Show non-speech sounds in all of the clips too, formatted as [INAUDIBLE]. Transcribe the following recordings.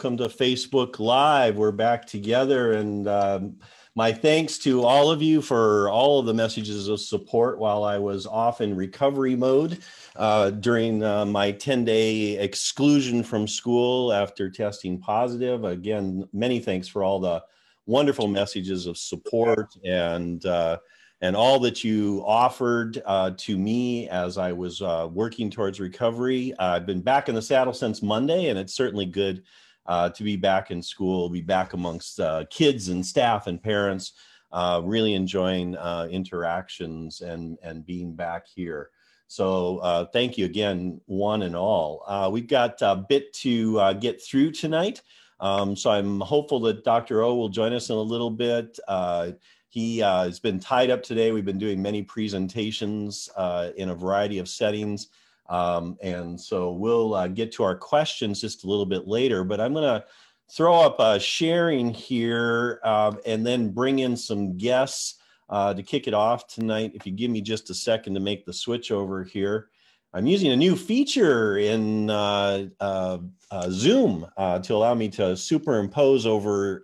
Welcome to Facebook Live. We're back together, and um, my thanks to all of you for all of the messages of support while I was off in recovery mode uh, during uh, my 10 day exclusion from school after testing positive. Again, many thanks for all the wonderful messages of support and uh, and all that you offered uh, to me as I was uh, working towards recovery. I've been back in the saddle since Monday, and it's certainly good uh, to be back in school, be back amongst uh, kids and staff and parents. Uh, really enjoying interactions and and being back here. So thank you again, one and all. we've got a bit to get through tonight. Um, so I'm hopeful that Dr. O will join us in a little bit. He uh, has been tied up today. We've been doing many presentations uh, in a variety of settings. Um, and so we'll uh, get to our questions just a little bit later, but I'm going to throw up a sharing here um, and then bring in some guests uh, to kick it off tonight. If you give me just a second to make the switch over here. I'm using a new feature in uh, uh, Zoom to allow me to superimpose over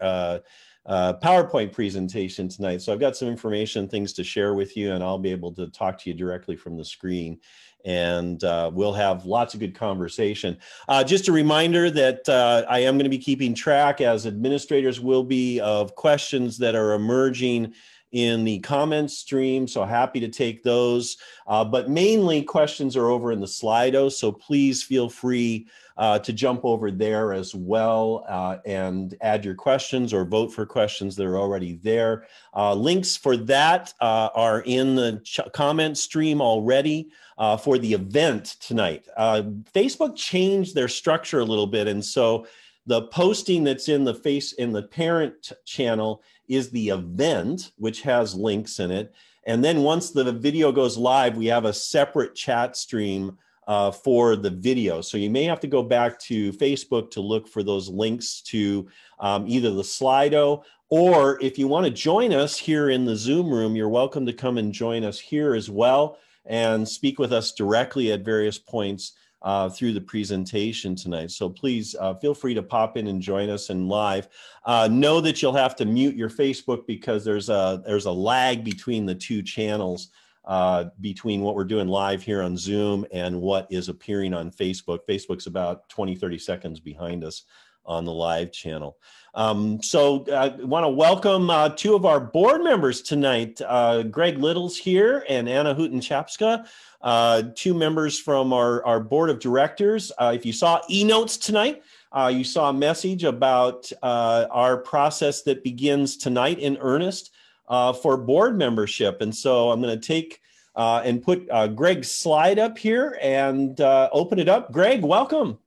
uh, PowerPoint presentation tonight. So I've got some information, things to share with you, and I'll be able to talk to you directly from the screen. And uh, we'll have lots of good conversation. Uh, just a reminder that uh, I am going to be keeping track, as administrators will be, of questions that are emerging in the comments stream. So happy to take those. Uh, but mainly questions are over in the Slido. So please feel free uh, to jump over there as well uh, and add your questions or vote for questions that are already there. Uh, links for that uh, are in the comment stream already. Uh, for the event tonight, uh, Facebook changed their structure a little bit, and so the posting that's in the face in the parent channel is the event, which has links in it. And then once the video goes live, we have a separate chat stream uh, for the video. So you may have to go back to Facebook to look for those links to um, either the Slido or if you want to join us here in the Zoom room, you're welcome to come and join us here as well and speak with us directly at various points uh, through the presentation tonight. So please uh, feel free to pop in and join us in live. Uh, know that you'll have to mute your Facebook because there's a there's a lag between the two channels uh, between what we're doing live here on Zoom and what is appearing on Facebook. Facebook's about 20, 30 seconds behind us on the live channel. Um, so I uh, want to welcome uh, two of our board members tonight. Uh, Greg Little's here and Anna Houghton-Chapska, uh, two members from our, our board of directors. Uh, if you saw e-notes tonight, you saw a message about our process that begins tonight in earnest uh, for board membership. And so I'm going to take uh, and put uh, Greg's slide up here and uh, open it up. Greg, welcome.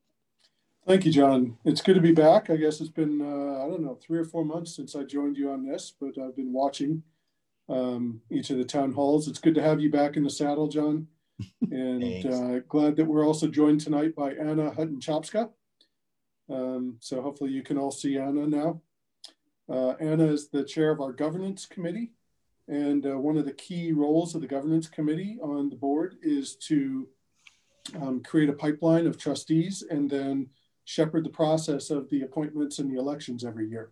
Thank you, John. It's good to be back. I guess it's been, uh, I don't know, three or four months since I joined you on this, but I've been watching um, each of the town halls. It's good to have you back in the saddle, John. [LAUGHS] And uh, glad that we're also joined tonight by Anna Houghton-Chapska. Um, so hopefully you can all see Anna now. Uh, Anna is the chair of our governance committee. And uh, one of the key roles of the governance committee on the board is to um, create a pipeline of trustees and then shepherd the process of the appointments and the elections every year.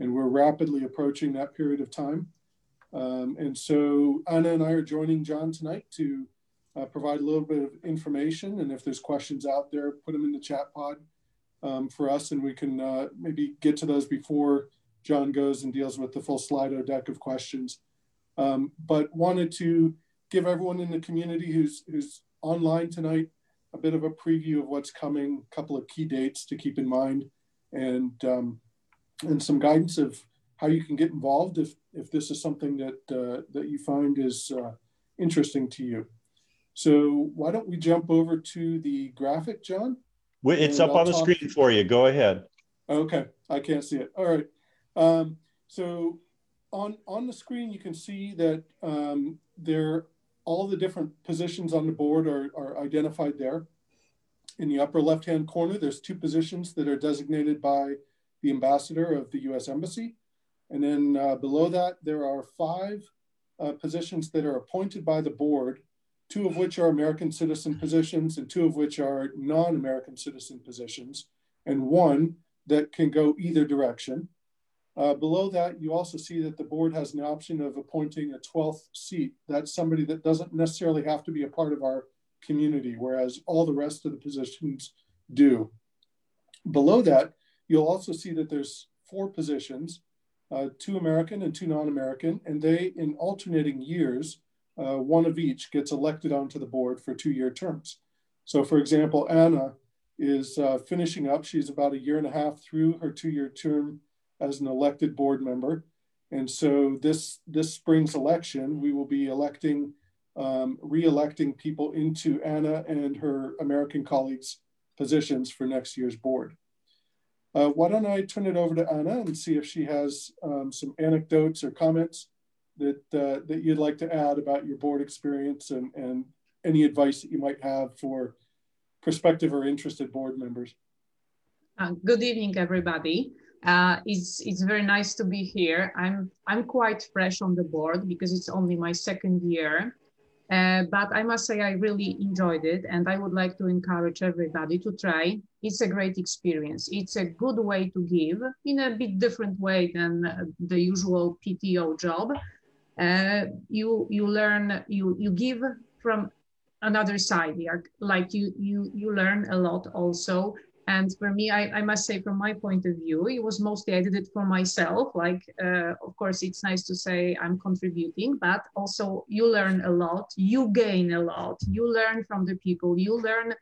And we're rapidly approaching that period of time. Um, and so Anna and I are joining John tonight to uh, provide a little bit of information. And if there's questions out there, put them in the chat pod um, for us and we can uh, maybe get to those before John goes and deals with the full Slido deck of questions. Um, but wanted to give everyone in the community who's, who's online tonight a bit of a preview of what's coming, a couple of key dates to keep in mind, and, um, and some guidance of how you can get involved if, if this is something that, uh, that you find is uh, interesting to you. So why don't we jump over to the graphic, John? It's up I'll on the screen for you. Go ahead. Okay, I can't see it. All right. Um, so on, on the screen, you can see that um, there, all the different positions on the board are, are identified there. In the upper left-hand corner, there's two positions that are designated by the ambassador of the U.S. Embassy. And then uh, below that, there are five uh, positions that are appointed by the board two of which are American citizen positions and two of which are non-American citizen positions, and one that can go either direction. Uh, below that, you also see that the board has an option of appointing a 12th seat. That's somebody that doesn't necessarily have to be a part of our community, whereas all the rest of the positions do. Below that, you'll also see that there's four positions, uh, two American and two non-American, and they, in alternating years, uh, one of each gets elected onto the board for two-year terms. So for example, Anna is uh, finishing up. She's about a year and a half through her two-year term as an elected board member. And so this, this spring's election, we will be electing, um, re-electing people into Anna and her American colleagues' positions for next year's board. Uh, why don't I turn it over to Anna and see if she has um, some anecdotes or comments that, uh, that you'd like to add about your board experience and, and any advice that you might have for prospective or interested board members. Uh, good evening, everybody. Uh, it's it's very nice to be here. I'm I'm quite fresh on the board because it's only my second year, uh, but I must say I really enjoyed it, and I would like to encourage everybody to try. It's a great experience. It's a good way to give in a bit different way than the usual PTO job. Uh, you you learn you you give from another side. Like you you you learn a lot also and for me, I, I, must say, from my point of view, it was mostly I did it for myself. Like, uh, of course, it's nice to say I'm contributing, but also you learn a lot, you gain a lot, you learn from the people, you learn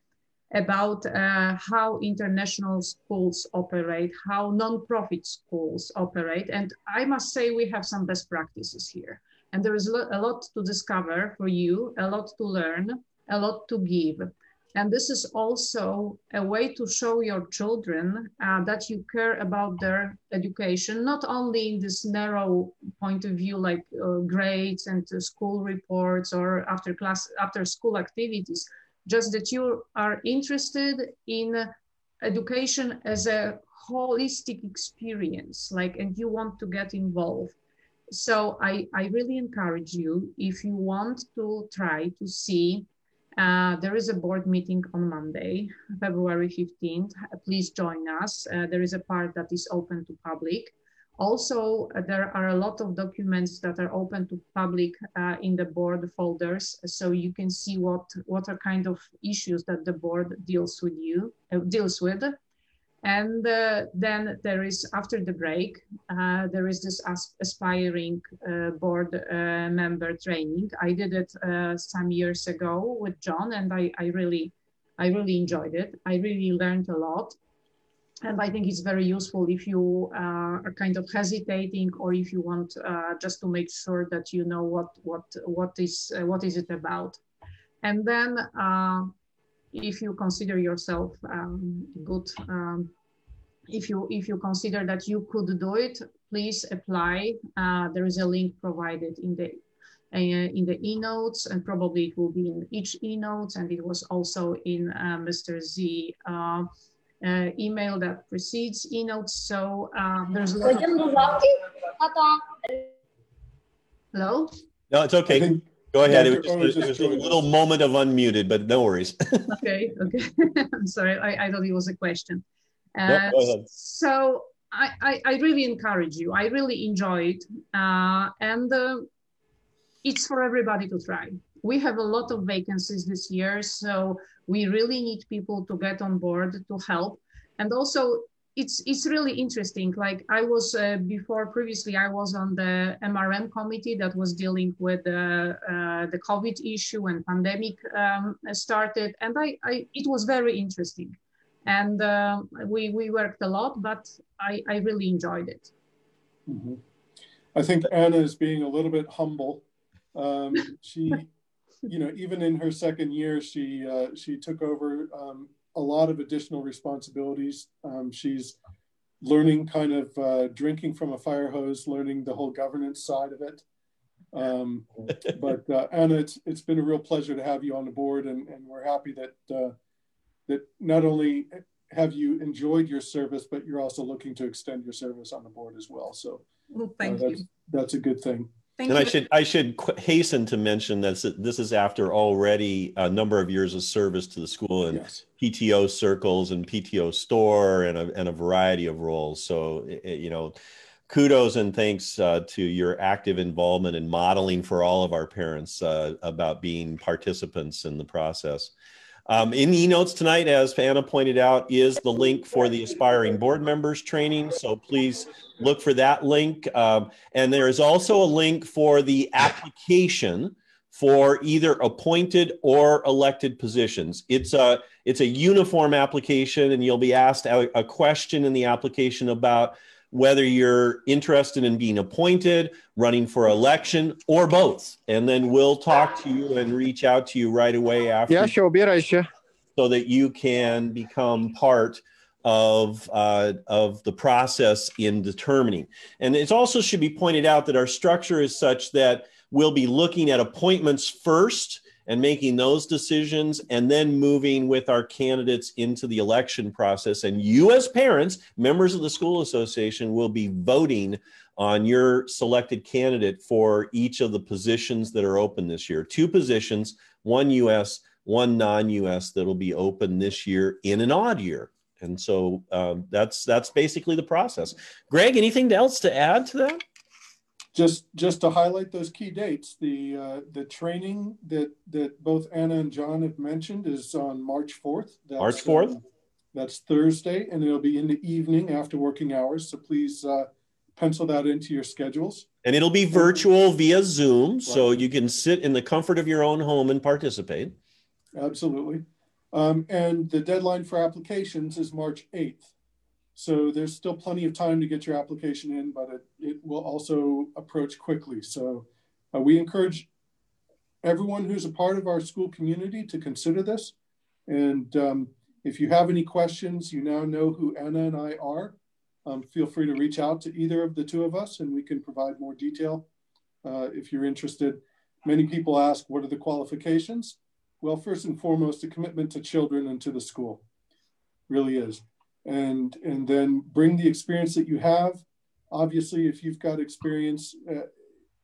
about uh, how international schools operate, how non-profit schools operate. And I must say, we have some best practices here. And there is a lot to discover for you, a lot to learn, a lot to give. And this is also a way to show your children uh, that you care about their education, not only in this narrow point of view, like uh, grades and uh, school reports or after class, after school activities, just that you are interested in education as a holistic experience, like, and you want to get involved. So I, I really encourage you, if you want to try to see uh, there is a board meeting on Monday, February 15th. Please join us. Uh, there is a part that is open to public. Also, uh, there are a lot of documents that are open to public uh, in the board folders, so you can see what what are kind of issues that the board deals with you uh, deals with. And uh, then there is, after the break, uh, there is this aspiring uh, board uh, member training. I did it uh, some years ago with John and I, I, really, I really enjoyed it. I really learned a lot. And I think it's very useful if you uh, are kind of hesitating or if you want just to make sure that you know what, what, what, is, what is it about. And then if you consider yourself um, good, um, if you if you consider that you could do it, please apply. Uh, there is a link provided in the uh, in the e-notes and probably it will be in each e-notes and it was also in uh, Mr. Z uh, uh, email that precedes e-notes. So uh, there's a lot of... Hello? No, it's okay. Go ahead. It was, just, it was a little moment of unmuted, but no worries. [LAUGHS] okay, okay. [LAUGHS] I'm sorry. I, I thought it was a question. Uh, no, so I, I, I, really encourage you. I really enjoy it. Uh, and uh, it's for everybody to try. We have a lot of vacancies this year, so we really need people to get on board to help. And also, it's it's really interesting. Like I was uh, before previously, I was on the MRM committee that was dealing with the uh, the COVID issue and pandemic um, started, and I, I it was very interesting, and uh, we we worked a lot, but I I really enjoyed it. Mm-hmm. I think Anna is being a little bit humble. Um, [LAUGHS] she, you know, even in her second year, she uh, she took over um, a lot of additional responsibilities. Um, she's learning kind of uh, drinking from a fire hose, learning the whole governance side of it. Um, [LAUGHS] but uh, Anna, it's, it's been a real pleasure to have you on the board, and, and we're happy that uh, that not only have you enjoyed your service, but you're also looking to extend your service on the board as well. So well, thank uh, that's, you. That's a good thing. Thank and you. I should I should hasten to mention that this is after already a number of years of service to the school and yes. PTO circles and PTO store and a, and a variety of roles. So it, you know, kudos and thanks uh, to your active involvement in modeling for all of our parents uh, about being participants in the process. Um, in the notes tonight, as Anna pointed out, is the link for the aspiring board members training. So please look for that link. Um, and there is also a link for the application for either appointed or elected positions. It's a it's a uniform application, and you'll be asked a, a question in the application about whether you're interested in being appointed, running for election, or both. And then we'll talk to you and reach out to you right away after. Yeah, sure, be right, sure. So that you can become part of uh, of the process in determining. And it also should be pointed out that our structure is such that we'll be looking at appointments first and making those decisions and then moving with our candidates into the election process. And you, as parents, members of the school association, will be voting on your selected candidate for each of the positions that are open this year. Two positions, one US, one non US, that'll be open this year in an odd year. And so um, that's that's basically the process. Greg, anything else to add to that? Just just to highlight those key dates, the uh, the training that that both Anna and John have mentioned is on March fourth. March fourth. Uh, that's Thursday, and it'll be in the evening after working hours. So please uh, pencil that into your schedules. And it'll be virtual via Zoom, right. so you can sit in the comfort of your own home and participate. Absolutely. Um, and the deadline for applications is March 8th. So there's still plenty of time to get your application in, but it, it will also approach quickly. So uh, we encourage everyone who's a part of our school community to consider this. And um, if you have any questions, you now know who Anna and I are. Um, feel free to reach out to either of the two of us and we can provide more detail uh, if you're interested. Many people ask, what are the qualifications? Well, first and foremost, a commitment to children and to the school really is. And, and then bring the experience that you have. Obviously, if you've got experience at,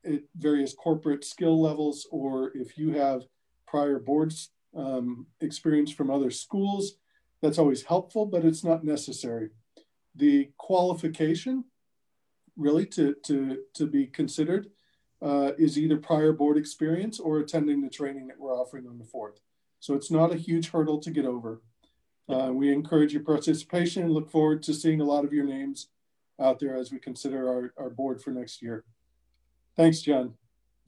at various corporate skill levels, or if you have prior boards um, experience from other schools, that's always helpful, but it's not necessary. The qualification really to, to, to be considered uh, is either prior board experience or attending the training that we're offering on the 4th. So it's not a huge hurdle to get over. Uh, we encourage your participation and look forward to seeing a lot of your names out there as we consider our, our board for next year. Thanks, John.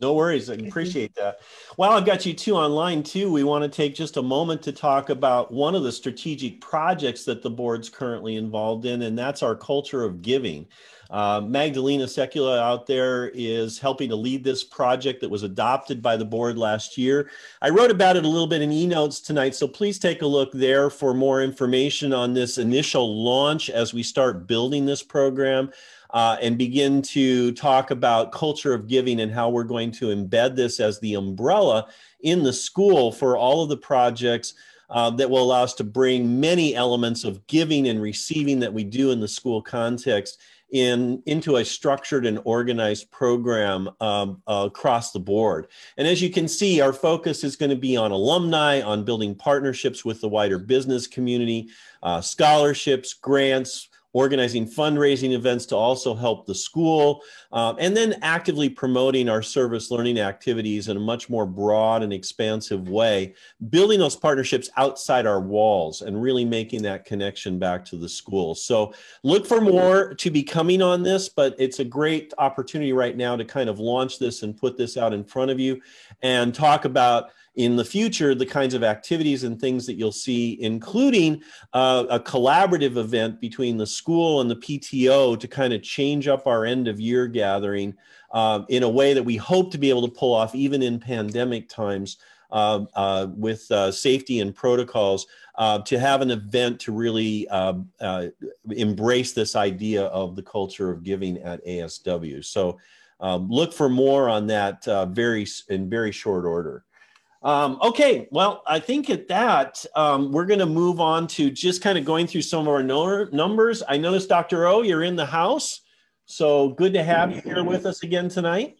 No worries. I appreciate that. While I've got you two online too, we want to take just a moment to talk about one of the strategic projects that the board's currently involved in, and that's our culture of giving. Uh, Magdalena Secula out there is helping to lead this project that was adopted by the board last year. I wrote about it a little bit in e-notes tonight, so please take a look there for more information on this initial launch as we start building this program. Uh, and begin to talk about culture of giving and how we're going to embed this as the umbrella in the school for all of the projects uh, that will allow us to bring many elements of giving and receiving that we do in the school context in into a structured and organized program um, across the board. And as you can see, our focus is going to be on alumni, on building partnerships with the wider business community, uh, scholarships, grants, organizing fundraising events to also help the school, um, and then actively promoting our service learning activities in a much more broad and expansive way, building those partnerships outside our walls and really making that connection back to the school. So look for more to be coming on this, but it's a great opportunity right now to kind of launch this and put this out in front of you and talk about in the future the kinds of activities and things that you'll see, including uh, a collaborative event between the school and the PTO to kind of change up our end of year gathering uh, in a way that we hope to be able to pull off even in pandemic times. Uh, uh, with uh, safety and protocols uh, to have an event to really um, uh, embrace this idea of the culture of giving at ASW. So um, look for more on that very in very short order. Um, okay, well, I think at that, um, we're going to move on to just kind of going through some of our no numbers. I noticed, Dr. O, you're in the house. So good to have you here with us again tonight.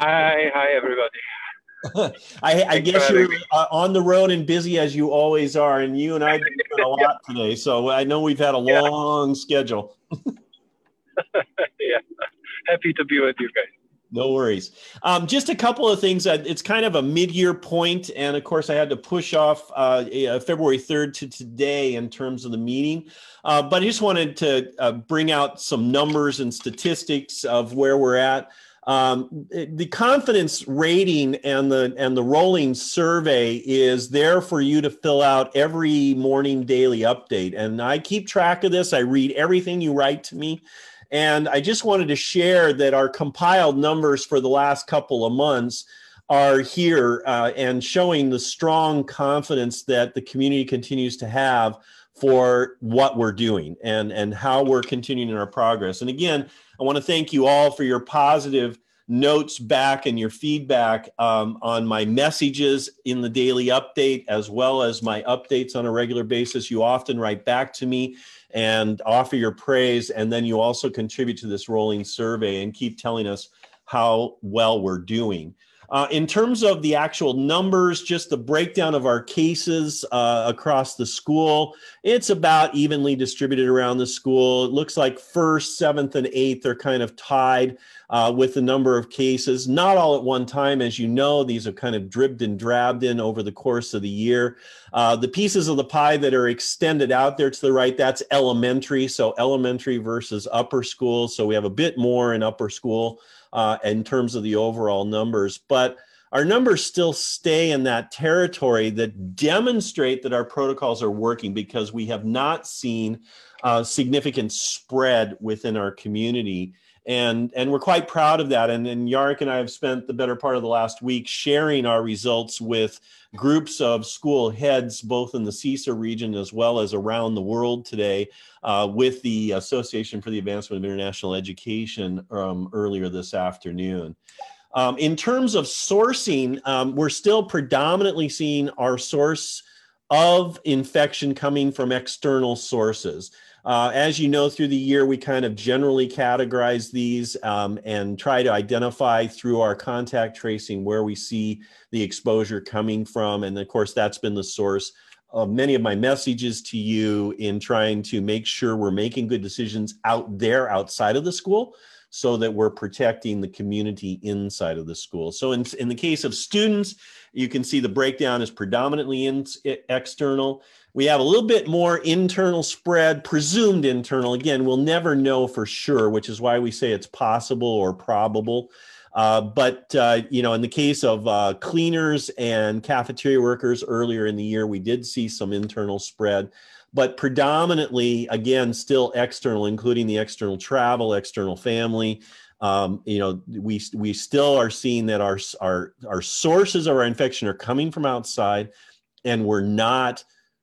Hi, hi, everybody. [LAUGHS] I, I guess you're uh, on the road and busy as you always are, and you and I [LAUGHS] have been a lot today. So I know we've had a long schedule. [LAUGHS] yeah, happy to be with you guys. No worries. Um, just a couple of things. Uh, it's kind of a mid-year point, and of course, I had to push off uh, February third to today in terms of the meeting. Uh, but I just wanted to uh, bring out some numbers and statistics of where we're at. Um, the confidence rating and the and the rolling survey is there for you to fill out every morning daily update, and I keep track of this. I read everything you write to me. And I just wanted to share that our compiled numbers for the last couple of months are here uh, and showing the strong confidence that the community continues to have for what we're doing and, and how we're continuing our progress. And again, I want to thank you all for your positive notes back and your feedback um, on my messages in the daily update, as well as my updates on a regular basis. You often write back to me and offer your praise. And then you also contribute to this rolling survey and keep telling us how well we're doing. Uh, in terms of the actual numbers, just the breakdown of our cases uh, across the school, it's about evenly distributed around the school. It looks like first, seventh, and eighth are kind of tied uh, with the number of cases. Not all at one time, as you know, these are kind of dribbed and drabbed in over the course of the year. Uh, the pieces of the pie that are extended out there to the right, that's elementary. So elementary versus upper school. So we have a bit more in upper school uh, in terms of the overall numbers. But our numbers still stay in that territory that demonstrate that our protocols are working because we have not seen uh, significant spread within our community. And, and we're quite proud of that. And, and Yarik and I have spent the better part of the last week sharing our results with groups of school heads, both in the CEESA region as well as around the world today, uh, with the Association for the Advancement of International Education um, earlier this afternoon. Um, in terms of sourcing, um, we're still predominantly seeing our source of infection coming from external sources. Uh, as you know, through the year, we kind of generally categorize these um, and try to identify through our contact tracing where we see the exposure coming from. And of course, that's been the source of many of my messages to you in trying to make sure we're making good decisions out there outside of the school so that we're protecting the community inside of the school. So in, in the case of students, you can see the breakdown is predominantly in, external. We have a little bit more internal spread, presumed internal. Again, we'll never know for sure, which is why we say it's possible or probable. Uh, but uh, you know, in the case of uh, cleaners and cafeteria workers earlier in the year, we did see some internal spread, but predominantly, again, still external, including the external travel, external family. Um, you know, we we still are seeing that our our our sources of our infection are coming from outside, and we're not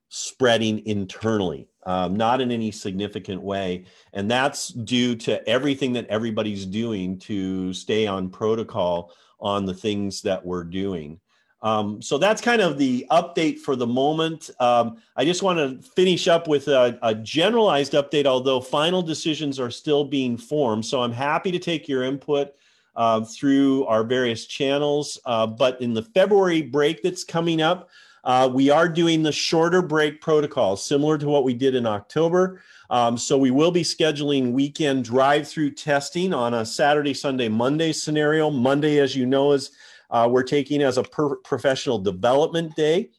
spreading internally, um, not in any significant way. And that's due to everything that everybody's doing to stay on protocol on the things that we're doing. Um, so that's kind of the update for the moment. Um, I just want to finish up with a, a, generalized update, although final decisions are still being formed. So I'm happy to take your input uh, through our various channels. Uh, but in the February break that's coming up, uh, we are doing the shorter break protocol, similar to what we did in October. Um, so we will be scheduling weekend drive-through testing on a Saturday, Sunday, Monday scenario. Monday, as you know, is uh, we're taking as a professional development day.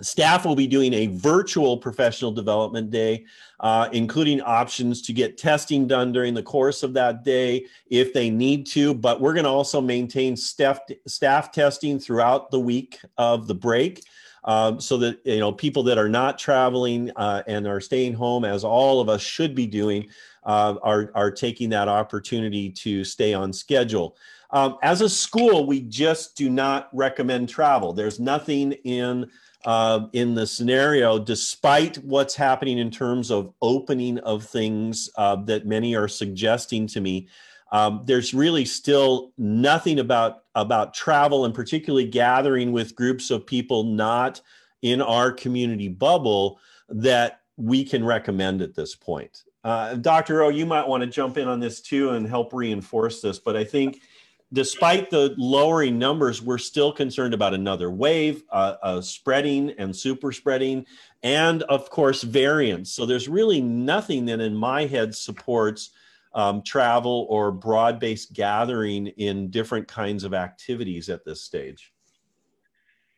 Staff will be doing a virtual professional development day, uh, including options to get testing done during the course of that day if they need to. But we're going to also maintain staff, staff testing throughout the week of the break. Um, so that you know people that are not traveling uh, and are staying home, as all of us should be doing, uh, are are taking that opportunity to stay on schedule. Um, as a school, we just do not recommend travel. There's nothing in uh, in the scenario, despite what's happening in terms of opening of things uh, that many are suggesting to me, um, there's really still nothing about about travel and particularly gathering with groups of people not in our community bubble that we can recommend at this point. Uh, Dr. O, you might want to jump in on this too and help reinforce this, but I think despite the lowering numbers, we're still concerned about another wave, uh, uh, spreading and super spreading, and of course, variants. So there's really nothing that in my head supports um, travel or broad based gathering in different kinds of activities at this stage.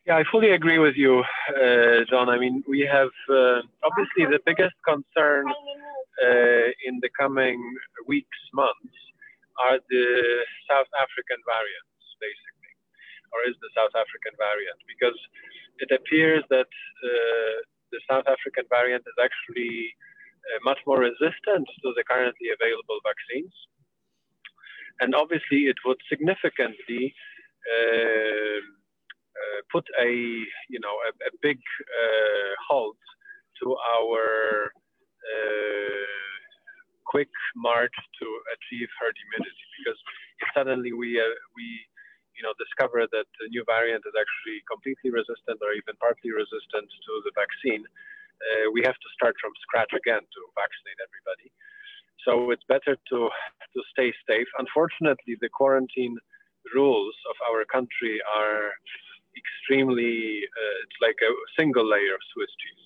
Yeah, I fully agree with you, uh, John. I mean, we have uh, obviously the biggest concern uh, in the coming weeks, months are the South African variants, basically, or is the South African variant, because it appears that uh, the South African variant is actually uh, much more resistant to the currently available vaccines. And obviously, it would significantly uh, uh, put a, you know, a, a big uh, halt to our uh, quick march to achieve herd immunity because suddenly we uh, we you know discover that the new variant is actually completely resistant or even partly resistant to the vaccine, uh, we have to start from scratch again to vaccinate everybody. So it's better to to stay safe. Unfortunately, the quarantine rules of our country are extremely uh, it's like a single layer of Swiss cheese.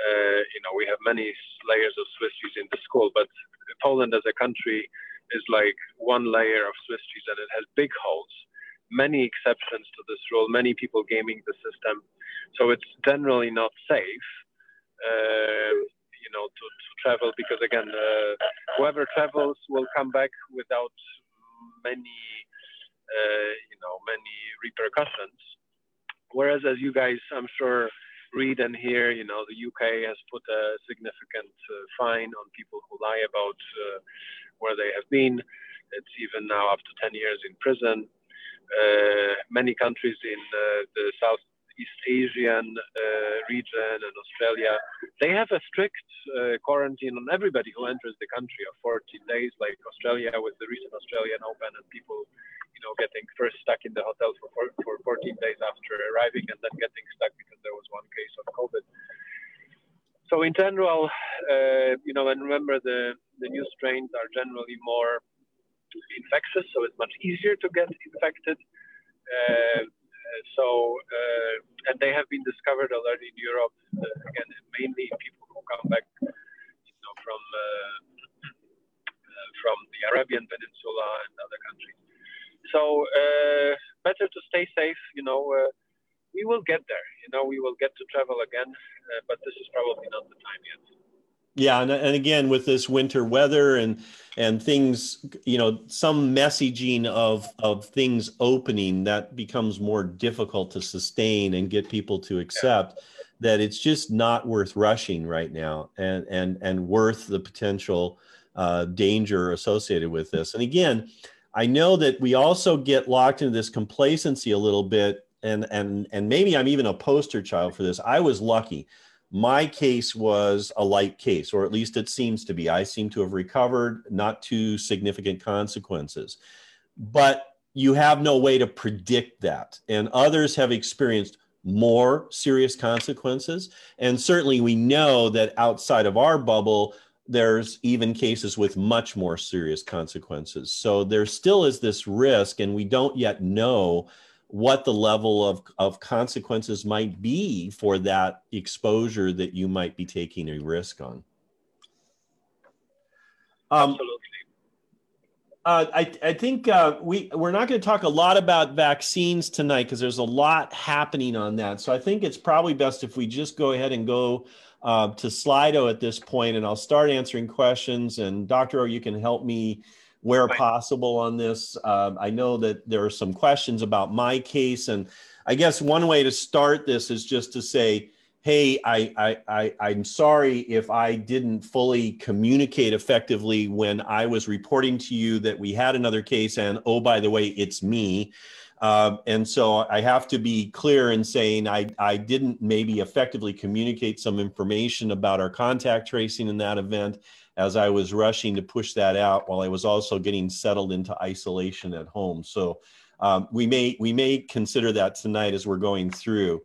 Uh, you know, we have many layers of Swiss cheese in the school, but Poland as a country is like one layer of Swiss cheese and it has big holes. Many exceptions to this rule, many people gaming the system. So it's generally not safe, uh, you know, to, to, travel because again, uh, whoever travels will come back without many, uh, you know, many repercussions. Whereas, as you guys, I'm sure, read and hear, you know, the UK has put a significant uh, fine on people who lie about uh, where they have been. It's even now up to 10 years in prison. Uh, many countries in uh, the Southeast Asian uh, region and Australia, they have a strict uh, quarantine on everybody who enters the country of 14 days, like Australia with the recent Australian Open and people know, getting first stuck in the hotel for, for 14 days after arriving and then getting stuck because there was one case of COVID. So in general, uh, you know, and remember the, the new strains are generally more infectious, so it's much easier to get infected. Uh, so, uh, and they have been discovered already in Europe, uh, again, mainly in people who come back, you know, from uh, uh, from the Arabian Peninsula and other countries. So uh, better to stay safe. You know, uh, we will get there. You know, we will get to travel again, uh, but this is probably not the time yet. Yeah, and, and again with this winter weather and and things, you know, some messaging of of things opening that becomes more difficult to sustain and get people to accept. Yeah. That it's just not worth rushing right now, and and and worth the potential uh, danger associated with this. And again, I know that we also get locked into this complacency a little bit, and and and maybe I'm even a poster child for this. I was lucky. My case was a light case, or at least it seems to be. I seem to have recovered, not too significant consequences. But you have no way to predict that. And others have experienced more serious consequences. And certainly we know that outside of our bubble, there's even cases with much more serious consequences. So there still is this risk, and we don't yet know what the level of, of consequences might be for that exposure that you might be taking a risk on. Um, Absolutely. Uh, I, I think uh, we we're not going to talk a lot about vaccines tonight because there's a lot happening on that. So I think it's probably best if we just go ahead and go uh, to Slido at this point, and I'll start answering questions. And Dr. O, you can help me where possible on this. Uh, I know that there are some questions about my case, and I guess one way to start this is just to say, hey, I, I, I, I'm sorry if I didn't fully communicate effectively when I was reporting to you that we had another case, and oh, by the way, it's me. Uh, and so I have to be clear in saying I, I didn't maybe effectively communicate some information about our contact tracing in that event as I was rushing to push that out while I was also getting settled into isolation at home. So um, we may we may consider that tonight as we're going through.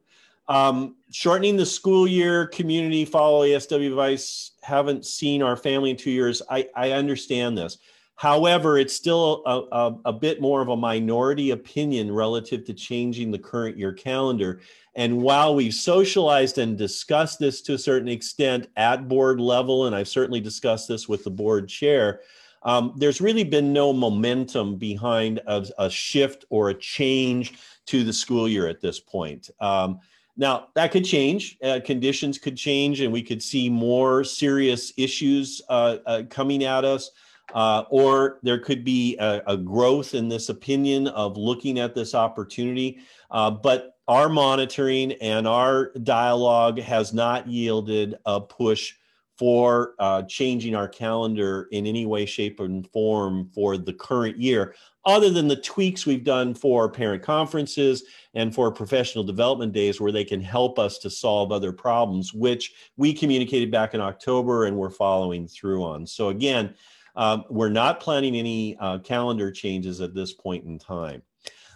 Um, shortening the school year, community follow ASW advice. Haven't seen our family in two years. I, I understand this. However, it's still a, a, a, bit more of a minority opinion relative to changing the current year calendar. And while we've socialized and discussed this to a certain extent at board level, and I've certainly discussed this with the board chair, um, there's really been no momentum behind a, a, shift or a change to the school year at this point. Um, now, that could change. Uh, conditions could change, and we could see more serious issues uh, uh, coming at us. Uh, or there could be a, a, growth in this opinion of looking at this opportunity. Uh, but our monitoring and our dialogue has not yielded a push for uh, changing our calendar in any way, shape, or form for the current year, other than the tweaks we've done for parent conferences and for professional development days where they can help us to solve other problems, which we communicated back in October and we're following through on. So, again, um, we're not planning any uh, calendar changes at this point in time.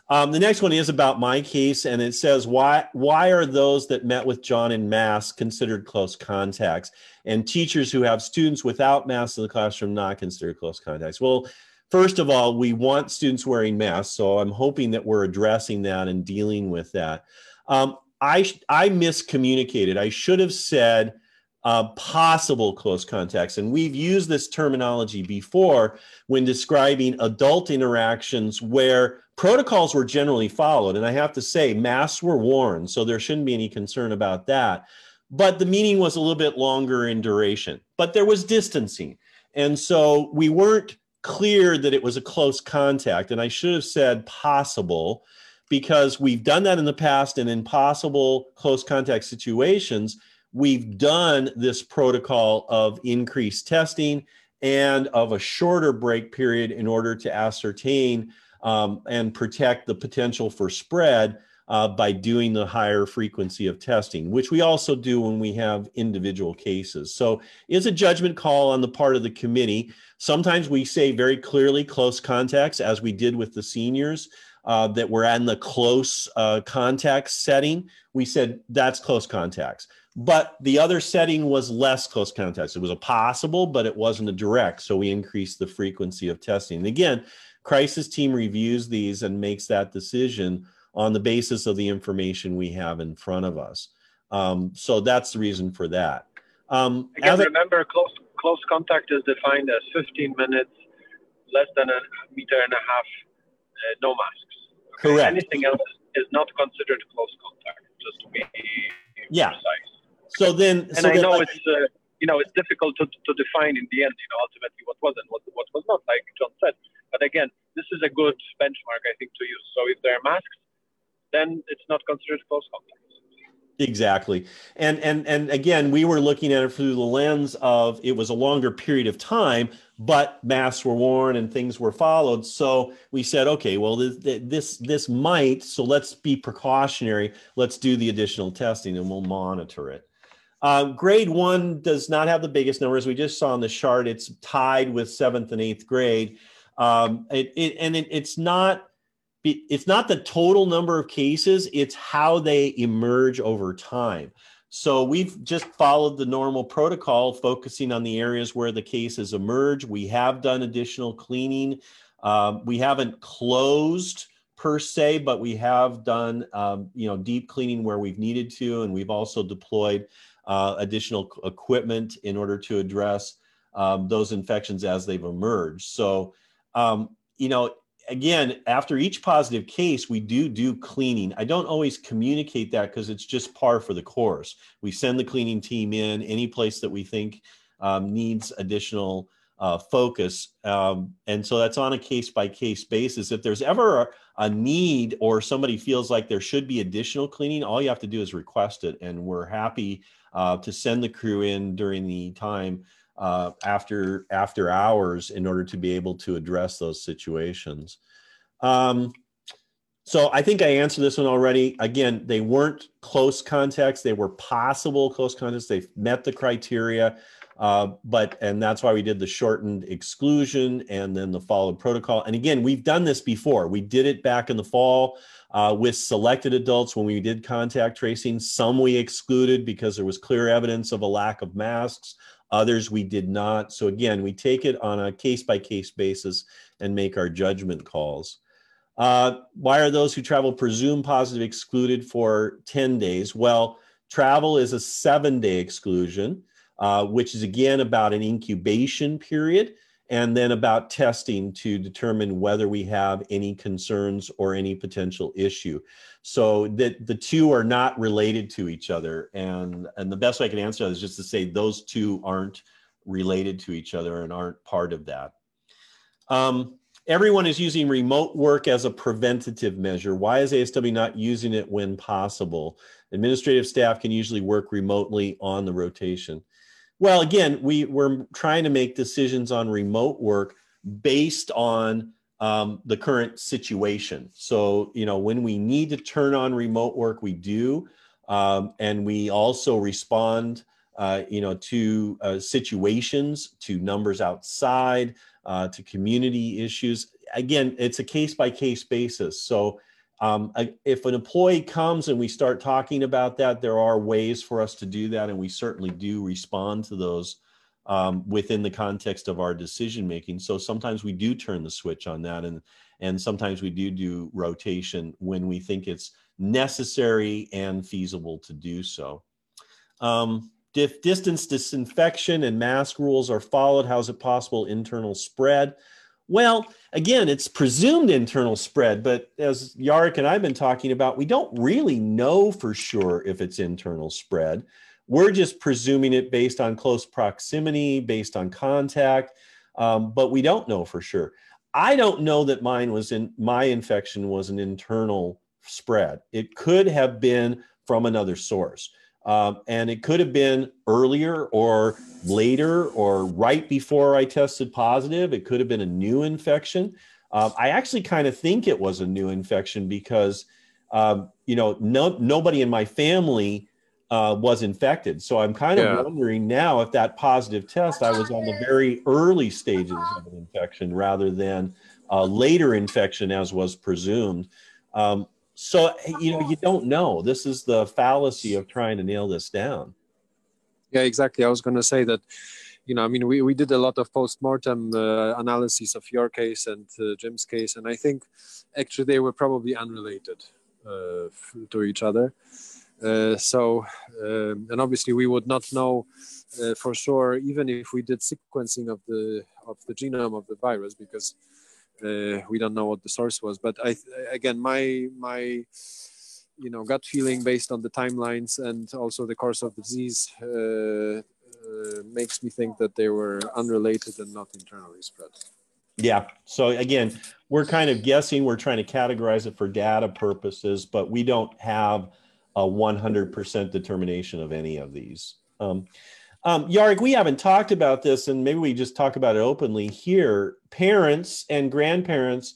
Um, the next one is about my case, and it says why why are those that met with John in mass considered close contacts, and teachers who have students without masks in the classroom not considered close contacts? Well, first of all, we want students wearing masks, so I'm hoping that we're addressing that and dealing with that. Um, I I miscommunicated. I should have said uh, possible close contacts. And we've used this terminology before when describing adult interactions where protocols were generally followed. And I have to say, masks were worn, so there shouldn't be any concern about that. But the meeting was a little bit longer in duration, but there was distancing. And so we weren't clear that it was a close contact. And I should have said possible because we've done that in the past and in possible close contact situations we've done this protocol of increased testing and of a shorter break period in order to ascertain um, and protect the potential for spread uh, by doing the higher frequency of testing, which we also do when we have individual cases. So it's a judgment call on the part of the committee. Sometimes we say very clearly close contacts, as we did with the seniors. Uh, that were in the close uh, contact setting, we said that's close contacts. But the other setting was less close contacts. It was a possible, but it wasn't a direct. So we increased the frequency of testing. And again, crisis team reviews these and makes that decision on the basis of the information we have in front of us. Um, so that's the reason for that. Um, Again, remember, close close contact is defined as 15 minutes, less than a meter and a half, uh, no masks. Okay? Correct. Anything else is not considered close contact, just to be yeah. precise. So then, and so I then, know like, it's uh, you know it's difficult to, to define in the end. You know, ultimately what was and what what was not, like John said. But again, this is a good benchmark, I think, to use. So if there are masks, then it's not considered close contact. Exactly. And and and again, we were looking at it through the lens of it was a longer period of time, but masks were worn and things were followed. So we said, okay, well this this this might, so let's be precautionary. Let's do the additional testing and we'll monitor it. Uh, grade one does not have the biggest numbers. We just saw on the chart, it's tied with seventh and eighth grade. Um, it, it, and it, it's not it's not the total number of cases, it's how they emerge over time. So we've just followed the normal protocol, focusing on the areas where the cases emerge. We have done additional cleaning. Um, we haven't closed per se, but we have done um, you know deep cleaning where we've needed to, and we've also deployed uh, additional equipment in order to address um, those infections as they've emerged. So, um, you know, again, after each positive case, we do do cleaning. I don't always communicate that because it's just par for the course. We send the cleaning team in any place that we think um, needs additional uh, focus. Um, and so that's on a case by case basis. If there's ever a, a, need or somebody feels like there should be additional cleaning, all you have to do is request it. And we're happy uh, to send the crew in during the time uh, after after hours in order to be able to address those situations. Um, so I think I answered this one already. Again, they weren't close contacts; they were possible close contacts. They met the criteria, uh, but and that's why we did the shortened exclusion and then the followed protocol. And again, we've done this before. We did it back in the fall uh, with selected adults when we did contact tracing. Some we excluded because there was clear evidence of a lack of masks. Others we did not. So again, we take it on a case by case basis and make our judgment calls. Uh, why are those who travel presumed positive excluded for 10 days? Well, travel is a seven day exclusion, uh, which is again about an incubation period and then about testing to determine whether we have any concerns or any potential issue. So that the two are not related to each other. And, and the best way I can answer that is just to say those two aren't related to each other and aren't part of that. Um, everyone is using remote work as a preventative measure. Why is ASW not using it when possible? Administrative staff can usually work remotely on the rotation. Well, again, we, we're trying to make decisions on remote work based on um, the current situation. So, you know, when we need to turn on remote work, we do. Um, and we also respond, uh, you know, to uh, situations, to numbers outside, uh, to community issues. Again, it's a case by case basis. So, um, if an employee comes and we start talking about that, there are ways for us to do that, and we certainly do respond to those um, within the context of our decision making. So sometimes we do turn the switch on that, and and sometimes we do do rotation when we think it's necessary and feasible to do so. Um, if distance disinfection and mask rules are followed, how is it possible internal spread? Well, again, it's presumed internal spread, but as Jarek and I've been talking about, we don't really know for sure if it's internal spread. We're just presuming it based on close proximity, based on contact, um, but we don't know for sure. I don't know that mine was in my infection was an internal spread. It could have been from another source. Um, and it could have been earlier or later or right before I tested positive. It could have been a new infection. Um, I actually kind of think it was a new infection because, um, you know, no, nobody in my family uh, was infected. So I'm kind of yeah. wondering now if that positive test, I was on the very early stages of an infection rather than a later infection as was presumed. Um, so you know you don't know. This is the fallacy of trying to nail this down. Yeah exactly. I was going to say that you know i mean we, we did a lot of post-mortem uh, analysis of your case and uh, jim's case and i think actually they were probably unrelated uh, to each other. Uh, so um, and obviously we would not know uh, for sure even if we did sequencing of the of the genome of the virus because uh, we don't know what the source was but i again my my you know gut feeling based on the timelines and also the course of the disease uh, uh, makes me think that they were unrelated and not internally spread. Yeah. So again we're kind of guessing we're trying to categorize it for data purposes but we don't have a 100% determination of any of these. Um, um, Jarek, we haven't talked about this, and maybe we just talk about it openly here. Parents and grandparents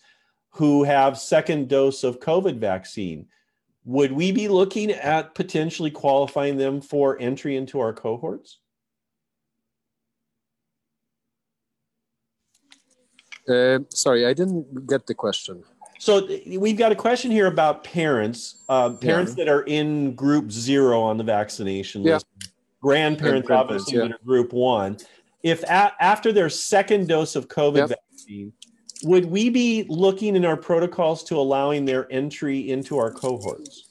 who have second dose of COVID vaccine, would we be looking at potentially qualifying them for entry into our cohorts? Uh, sorry, I didn't get the question. So we've got a question here about parents, uh, parents yeah. that are in group zero on the vaccination yeah. list grandparents, obviously yeah. group one. If a- after their second dose of COVID yep. vaccine, would we be looking in our protocols to allowing their entry into our cohorts?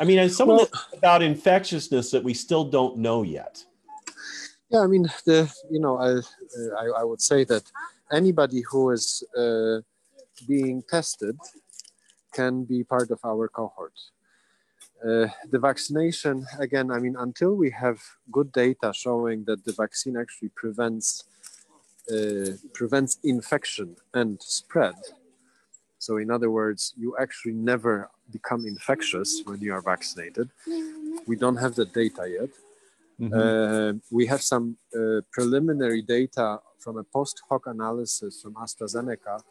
I mean, as some well, about infectiousness that we still don't know yet. Yeah, I mean, the you know, I I, I would say that anybody who is uh, being tested can be part of our cohort. Uh, the vaccination, again, I mean, until we have good data showing that the vaccine actually prevents uh, prevents infection and spread. So, in other words, you actually never become infectious when you are vaccinated. We don't have the data yet. Mm-hmm. Uh, we have some uh, preliminary data from a post hoc analysis from AstraZeneca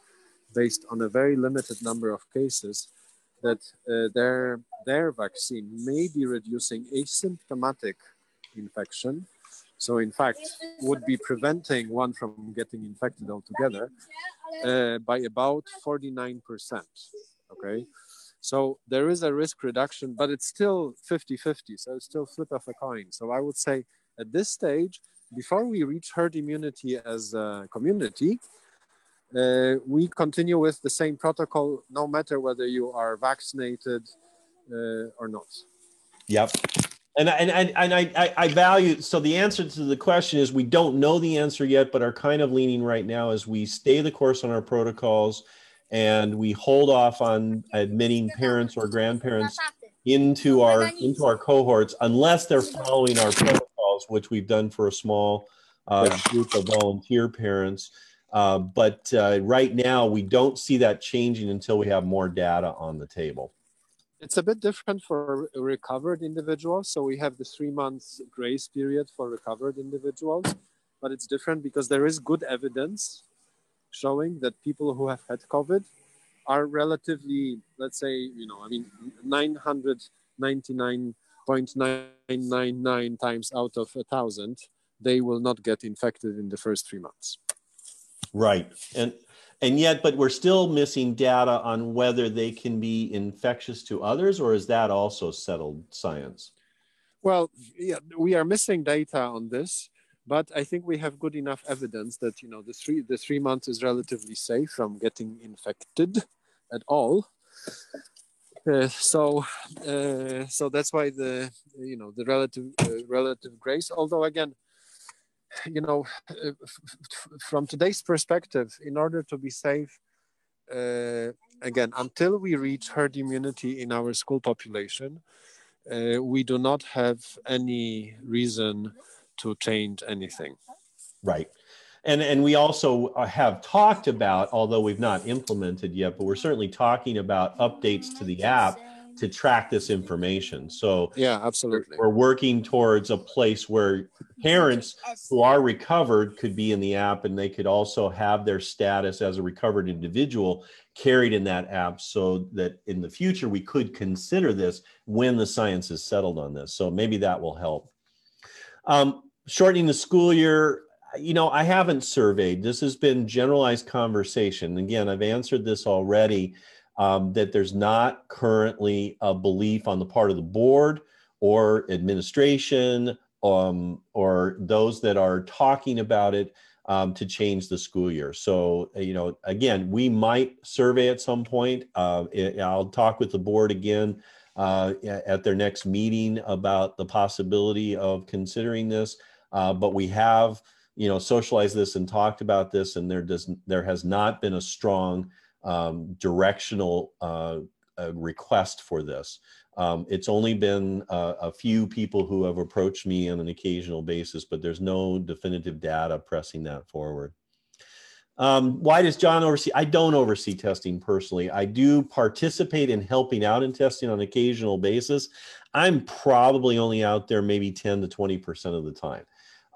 based on a very limited number of cases that uh, their their vaccine may be reducing asymptomatic infection. So, in fact, would be preventing one from getting infected altogether uh, by about 49%. Okay. So, there is a risk reduction, but it's still 50 50. So, it's still flip of a coin. So, I would say at this stage, before we reach herd immunity as a community, uh, we continue with the same protocol no matter whether you are vaccinated uh, or not. Yep. And, and, and, and I, I value, so the answer to the question is we don't know the answer yet, but are kind of leaning right now as we stay the course on our protocols and we hold off on admitting parents or grandparents into our into our cohorts unless they're following our protocols, which we've done for a small uh, group of volunteer parents. Uh, but uh, right now, we don't see that changing until we have more data on the table. It's a bit different for recovered individuals. So we have the three months grace period for recovered individuals, but it's different because there is good evidence showing that people who have had COVID are relatively, let's say, you know, I mean, 999.999 times out of a thousand, they will not get infected in the first three months. Right. And and yet but we're still missing data on whether they can be infectious to others or is that also settled science? Well, yeah, we are missing data on this, but I think we have good enough evidence that you know the three the three months is relatively safe from getting infected at all. Uh, so uh, so that's why the you know the relative uh, relative grace although again you know, from today's perspective, in order to be safe, uh, again, until we reach herd immunity in our school population, uh, we do not have any reason to change anything. Right. And, and we also uh, have talked about, although we've not implemented yet, but we're certainly talking about updates to the app to track this information. So yeah, absolutely. We're, working towards a place where parents who are recovered could be in the app and they could also have their status as a recovered individual carried in that app so that in the future we could consider this when the science is settled on this. So maybe that will help. Um, shortening the school year, you know, I haven't surveyed. This has been generalized conversation. Again, I've answered this already um, that there's not currently a belief on the part of the board or administration um, or those that are talking about it um, to change the school year. So, uh, you know, again, we might survey at some point. Uh, I'll talk with the board again uh, at their next meeting about the possibility of considering this. Uh, but we have, you know, socialized this and talked about this, and there does there has not been a strong um, directional uh, request for this. Um, it's only been uh, a few people who have approached me on an occasional basis, but there's no definitive data pressing that forward. Um, why does John oversee? I don't oversee testing personally. I do participate in helping out in testing on an occasional basis. I'm probably only out there maybe 10 to 20% of the time.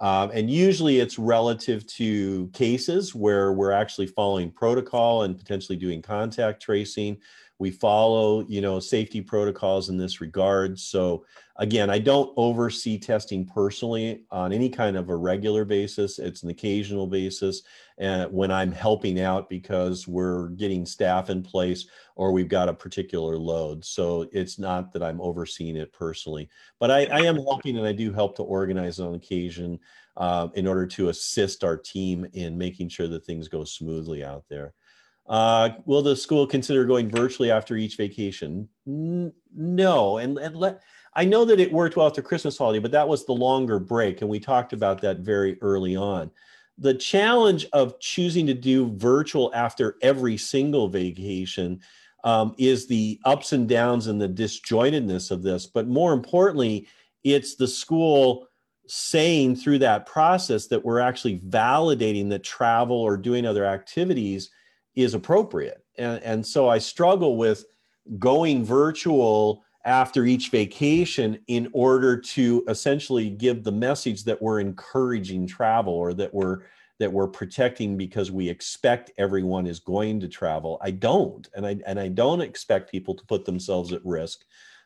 Um, and usually it's relative to cases where we're actually following protocol and potentially doing contact tracing. We follow, you know, safety protocols in this regard. So again, I don't oversee testing personally on any kind of a regular basis. It's an occasional basis and when I'm helping out because we're getting staff in place or we've got a particular load. So it's not that I'm overseeing it personally, but I, I am helping and I do help to organize on occasion uh, in order to assist our team in making sure that things go smoothly out there. Uh, will the school consider going virtually after each vacation? N- no, and, and let I know that it worked well after Christmas holiday, but that was the longer break, and we talked about that very early on. The challenge of choosing to do virtual after every single vacation um, is the ups and downs and the disjointedness of this, but more importantly, it's the school saying through that process that we're actually validating that travel or doing other activities is appropriate. And, and so I struggle with going virtual after each vacation in order to essentially give the message that we're encouraging travel or that we're that we're protecting because we expect everyone is going to travel. I don't, and I and I don't expect people to put themselves at risk,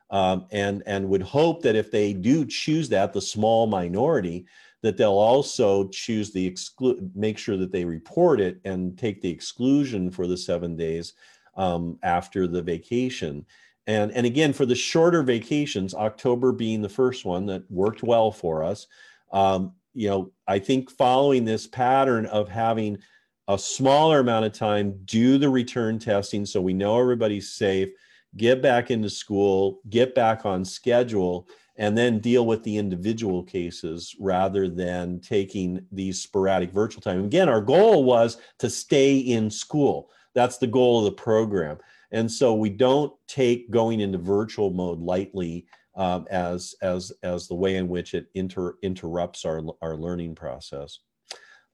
um, and and would hope that if they do choose that, the small minority, that they'll also choose the exclude, make sure that they report it and take the exclusion for the seven days um, after the vacation. And, and again, for the shorter vacations, October being the first one that worked well for us, um, you know, I think following this pattern of having a smaller amount of time, do the return testing so we know everybody's safe, get back into school, get back on schedule, and then deal with the individual cases rather than taking these sporadic virtual time. Again, our goal was to stay in school. That's the goal of the program. And so we don't take going into virtual mode lightly um, as, as, as the way in which it inter, interrupts our, our learning process.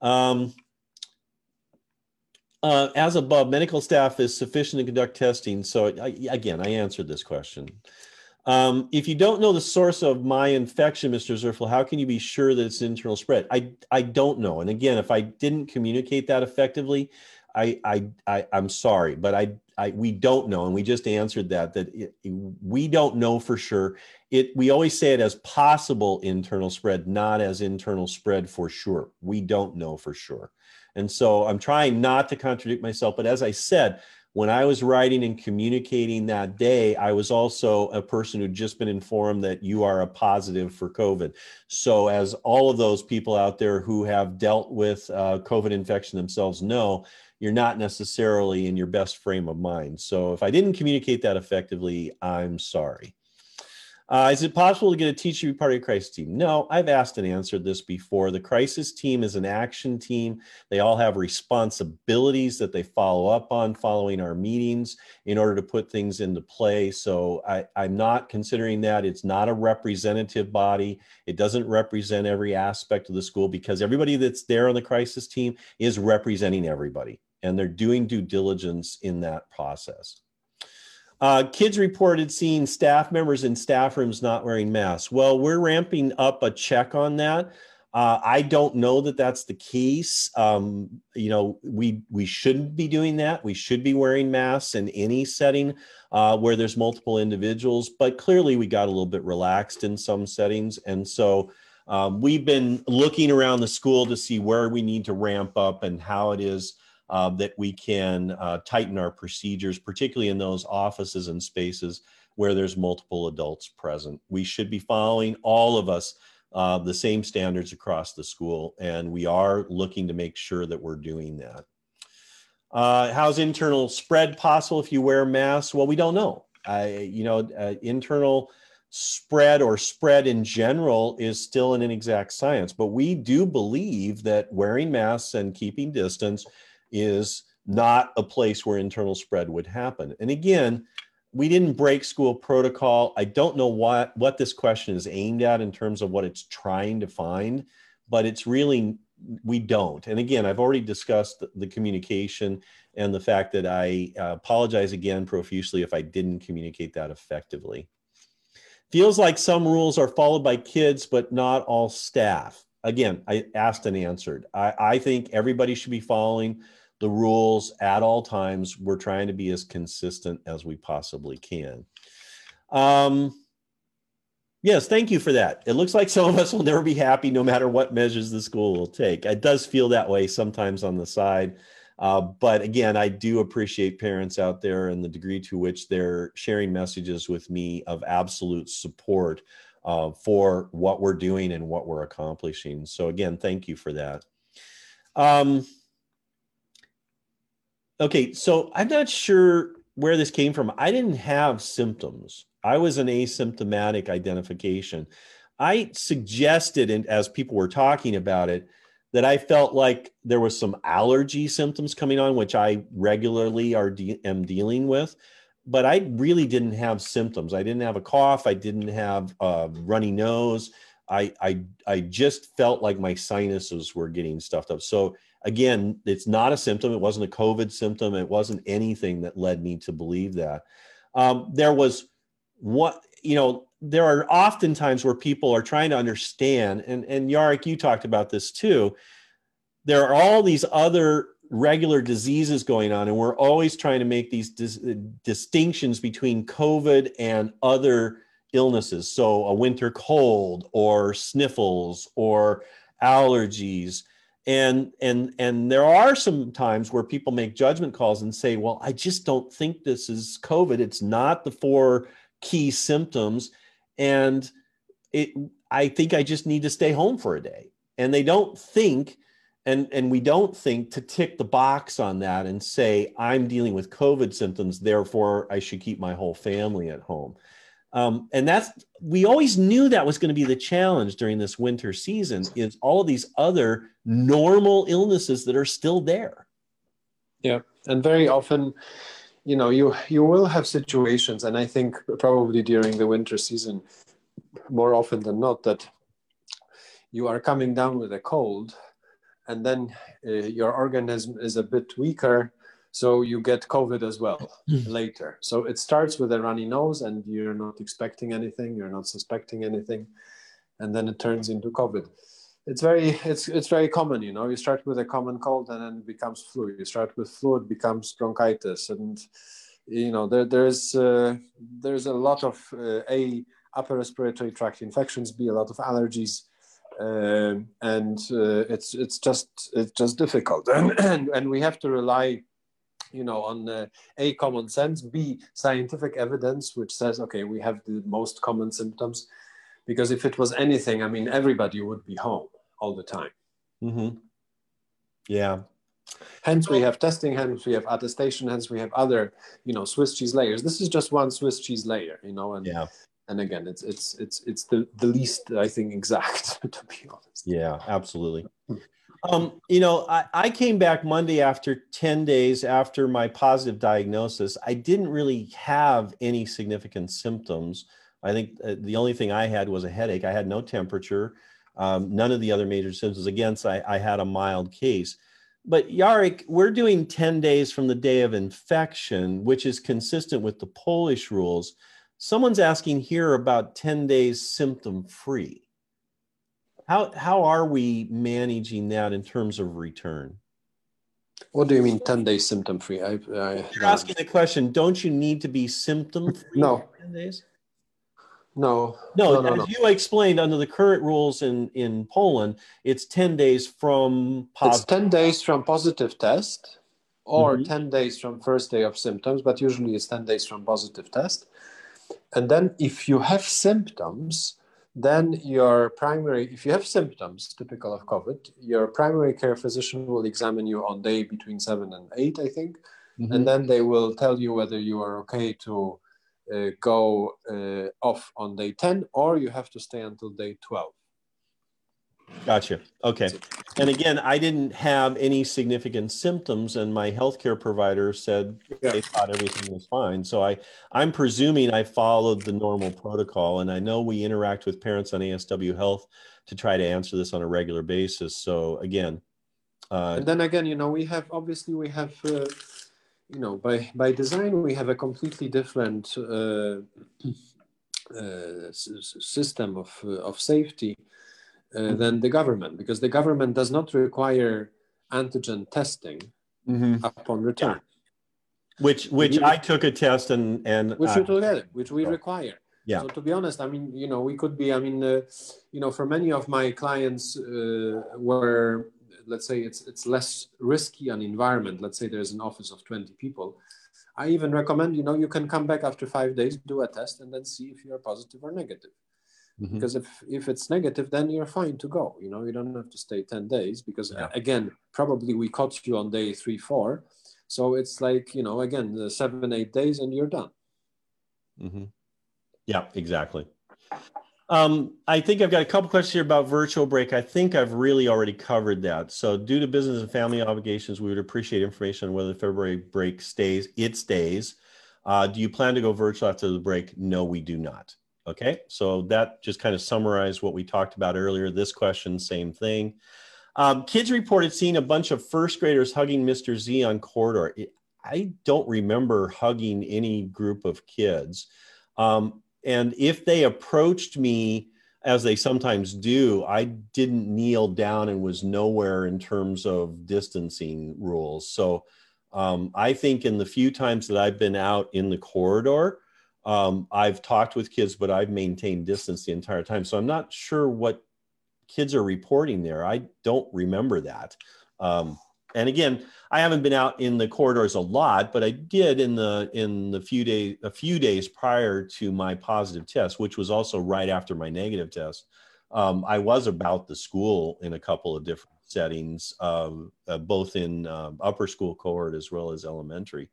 Um, uh, as above, medical staff is sufficient to conduct testing. So I, again, I answered this question. Um, if you don't know the source of my infection, Mr. Zurfluh, how can you be sure that it's internal spread? I, I don't know. And again, if I didn't communicate that effectively, I, I, I am sorry, but I, I, we don't know. And we just answered that, that it, we don't know for sure. It, we always say it as possible internal spread, not as internal spread for sure. We don't know for sure. And so I'm trying not to contradict myself. But as I said, when I was writing and communicating that day, I was also a person who'd just been informed that you are a positive for COVID. So, as all of those people out there who have dealt with uh, COVID infection themselves know, you're not necessarily in your best frame of mind. So, if I didn't communicate that effectively, I'm sorry. Uh, is it possible to get a teacher to be part of your crisis team? No, I've asked and answered this before. The crisis team is an action team. They all have responsibilities that they follow up on following our meetings in order to put things into play. So I, I'm not considering that. It's not a representative body. It doesn't represent every aspect of the school because everybody that's there on the crisis team is representing everybody and they're doing due diligence in that process. Uh, kids reported seeing staff members in staff rooms not wearing masks. Well, we're ramping up a check on that. Uh, I don't know that that's the case. Um, you know, we we shouldn't be doing that. We should be wearing masks in any setting uh, where there's multiple individuals. But clearly, we got a little bit relaxed in some settings, and so um, we've been looking around the school to see where we need to ramp up and how it is uh, that we can uh, tighten our procedures, particularly in those offices and spaces where there's multiple adults present. We should be following all of us uh, the same standards across the school, and we are looking to make sure that we're doing that. Uh, how's internal spread possible if you wear masks? Well, we don't know. I, you know, uh, internal spread or spread in general is still an inexact science, but we do believe that wearing masks and keeping distance is not a place where internal spread would happen. And again, we didn't break school protocol. I don't know what, what this question is aimed at in terms of what it's trying to find, but it's really, we don't. And again, I've already discussed the, the communication and the fact that I uh, apologize again profusely if I didn't communicate that effectively. Feels like some rules are followed by kids, but not all staff. Again, I asked and answered. I, I think everybody should be following the rules at all times. We're trying to be as consistent as we possibly can. Um, yes, thank you for that. It looks like some of us will never be happy no matter what measures the school will take. It does feel that way sometimes on the side. Uh, but again, I do appreciate parents out there and the degree to which they're sharing messages with me of absolute support uh, for what we're doing and what we're accomplishing. So again, thank you for that. Um, Okay, so I'm not sure where this came from. I didn't have symptoms. I was an asymptomatic identification. I suggested, and as people were talking about it, that I felt like there was some allergy symptoms coming on, which I regularly are de- am dealing with. But I really didn't have symptoms. I didn't have a cough. I didn't have a runny nose. I I I just felt like my sinuses were getting stuffed up. So again, it's not a symptom. It wasn't a COVID symptom. It wasn't anything that led me to believe that. Um, there was what, you know, there are often times where people are trying to understand, and, and Jarek, you talked about this too. There are all these other regular diseases going on, and we're always trying to make these dis- distinctions between COVID and other illnesses. So, a winter cold, or sniffles, or allergies and and and there are some times where people make judgment calls and say well i just don't think this is covid. It's not the four key symptoms. And it i think i just need to stay home for a day. And they don't think and and we don't think to tick the box on that and say i'm dealing with covid symptoms therefore i should keep my whole family at home um, and that's we always knew that was going to be the challenge during this winter season is all these other normal illnesses that are still there. Yeah and very often you know you you will have situations and i think probably during the winter season more often than not that you are coming down with a cold and then uh, your organism is a bit weaker so you get covid as well hmm. later. So it starts with a runny nose and you're not expecting anything you're not suspecting anything and then it turns into covid. It's very it's it's very common you know. You start with a common cold and then it becomes flu. You start with flu it becomes bronchitis and you know there, there's uh, there's a lot of uh, a upper respiratory tract infections b a lot of allergies uh, and uh, it's it's just it's just difficult, and, [CLEARS THROAT] and and we have to rely, you know, on uh, a common sense, b scientific evidence, which says okay, we have the most common symptoms, because if it was anything, I mean, everybody would be home all the time. Mm-hmm. Yeah. Hence, we have testing. Hence, we have attestation. Hence, we have other, you know, Swiss cheese layers. This is just one Swiss cheese layer, you know, and yeah and again it's it's it's it's the the least i think exact [LAUGHS] to be honest yeah absolutely um, you know I, I came back monday after 10 days after my positive diagnosis. I didn't really have any significant symptoms. I think uh, the only thing i had was a headache. I had no temperature um, none of the other major symptoms. Again so I, I had a mild case. But Jarek, we're doing 10 days from the day of infection, which is consistent with the Polish rules. Someone's asking here about 10 days symptom free. How, how are we managing that in terms of return? What do you mean 10 days symptom free? I, I, You're asking the question, don't you need to be symptom [LAUGHS] free no. 10 days? No. No, no, no, no, as you explained, under the current rules in, in Poland, it's 10 days from positive. It's 10 days from positive test or mm-hmm. 10 days from first day of symptoms, but usually it's 10 days from positive test. And then if you have symptoms, then your primary, if you have symptoms typical of COVID, your primary care physician will examine you on day between seven and eight, I think. Mm-hmm. And then they will tell you whether you are okay to uh, go uh, off on day 10 or you have to stay until day 12. Gotcha. Okay. And again, I didn't have any significant symptoms, and my healthcare provider said yeah. they thought everything was fine. So I, I'm presuming I followed the normal protocol, and I know we interact with parents on ASW Health to try to answer this on a regular basis. So again, uh, and then again, you know, we have obviously we have, uh, you know, by by design we have a completely different uh, [CLEARS THROAT] uh system of uh, of safety uh, than the government because the government does not require antigen testing mm-hmm. upon return. Which which we, I took a test and and which uh, you took which we require. Yeah. So to be honest, I mean, you know, we could be. I mean, uh, you know, for many of my clients, uh, where let's say it's it's less risky an environment. Let's say there's an office of 20 people. I even recommend, you know, you can come back after five days, do a test, and then see if you are positive or negative. Mm-hmm. Because if if it's negative, then you're fine to go. You know, you don't have to stay ten days because yeah. again, probably we caught you on day three, four, so it's like you know, again, seven, eight days, and you're done. Mm-hmm. Yeah, exactly. Um, I think I've got a couple questions here about virtual break. I think I've really already covered that. So, due to business and family obligations, we would appreciate information on whether the February break stays. It stays. Uh, do you plan to go virtual after the break? No, we do not. Okay, so that just kind of summarized what we talked about earlier. This question, same thing. Um, kids reported seeing a bunch of first graders hugging Mr. Z on corridor. I don't remember hugging any group of kids. Um, and if they approached me, as they sometimes do, I didn't kneel down and was nowhere in terms of distancing rules. So um, I think in the few times that I've been out in the corridor, um, I've talked with kids, but I've maintained distance the entire time. So I'm not sure what kids are reporting there. I don't remember that. Um, and again, I haven't been out in the corridors a lot, but I did in the in the few days a few days prior to my positive test, which was also right after my negative test. um, I was about the school in a couple of different settings, um, uh, both in um, upper school cohort as well as elementary.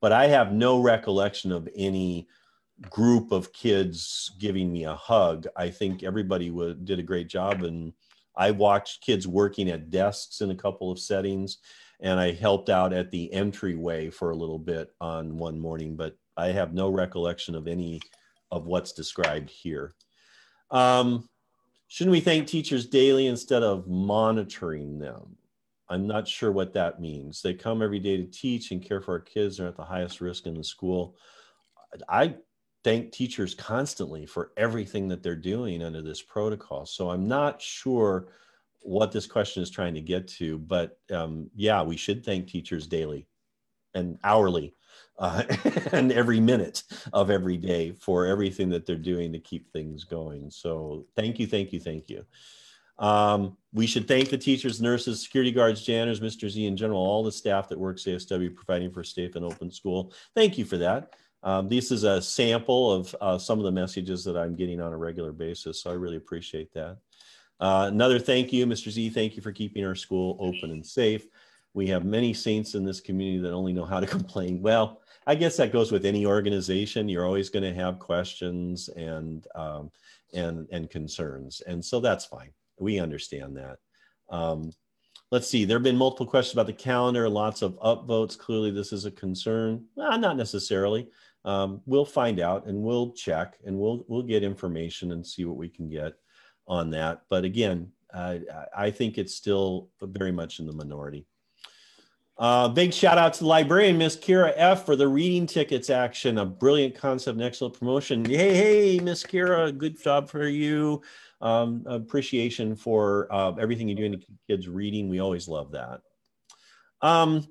But I have no recollection of any group of kids giving me a hug. I think everybody would, did a great job. And I watched kids working at desks in a couple of settings. And I helped out at the entryway for a little bit on one morning, but I have no recollection of any of what's described here. Um, shouldn't we thank teachers daily instead of monitoring them? I'm not sure what that means. They come every day to teach and care for our kids. They're at the highest risk in the school. I thank teachers constantly for everything that they're doing under this protocol. So I'm not sure what this question is trying to get to, but um, yeah, we should thank teachers daily and hourly uh, [LAUGHS] and every minute of every day for everything that they're doing to keep things going. So thank you, thank you, thank you. Um, we should thank the teachers, nurses, security guards, janitors, Mr. Z, in general, all the staff that works ASW providing for safe and open school. Thank you for that. Um, this is a sample of uh, some of the messages that I'm getting on a regular basis, so I really appreciate that. Uh, another thank you, Mr. Z. Thank you for keeping our school open and safe. We have many saints in this community that only know how to [LAUGHS] complain. Well, I guess that goes with any organization. You're always going to have questions and um, and and concerns, and so that's fine. We understand that. Um, let's see. There have been multiple questions about the calendar. Lots of upvotes. Clearly, this is a concern. Well, not necessarily um, we'll find out and we'll check and we'll we'll get information and see what we can get on that. But again, uh, I think it's still very much in the minority. Uh, big shout out to the librarian, Miss Kira F, for the reading tickets action. A brilliant concept and excellent promotion. Hey, hey, Miss Kira, good job for you. Um, appreciation for uh, everything you do in kids reading. We always love that. Um,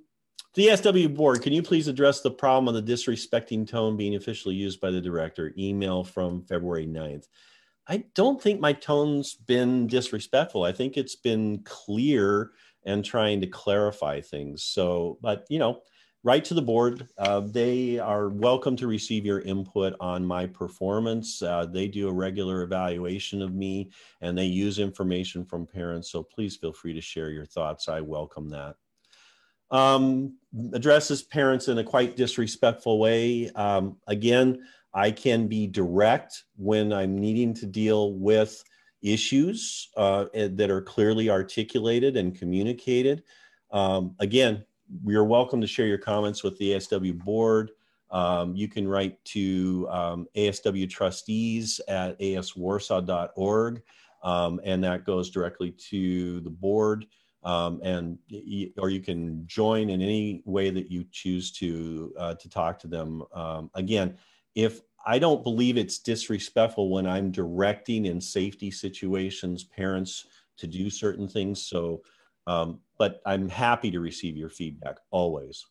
the SW board, can you please address the problem of the disrespecting tone being officially used by the director? Email from February 9th. I don't think my tone's been disrespectful. I think it's been clear and trying to clarify things. So, but you know, write to the board. Uh, they are welcome to receive your input on my performance. Uh, they do a regular evaluation of me and they use information from parents. So please feel free to share your thoughts. I welcome that um, addresses parents in a quite disrespectful way. Um, again, I can be direct when I'm needing to deal with issues uh, that are clearly articulated and communicated. Um, again, you're welcome to share your comments with the ASW board. Um, you can write to um, ASW trustees at aswarsaw.org, um, and that goes directly to the board um, and or you can join in any way that you choose to uh, to talk to them. Um, again, if I don't believe it's disrespectful when I'm directing in safety situations parents to do certain things. So, um, but I'm happy to receive your feedback always.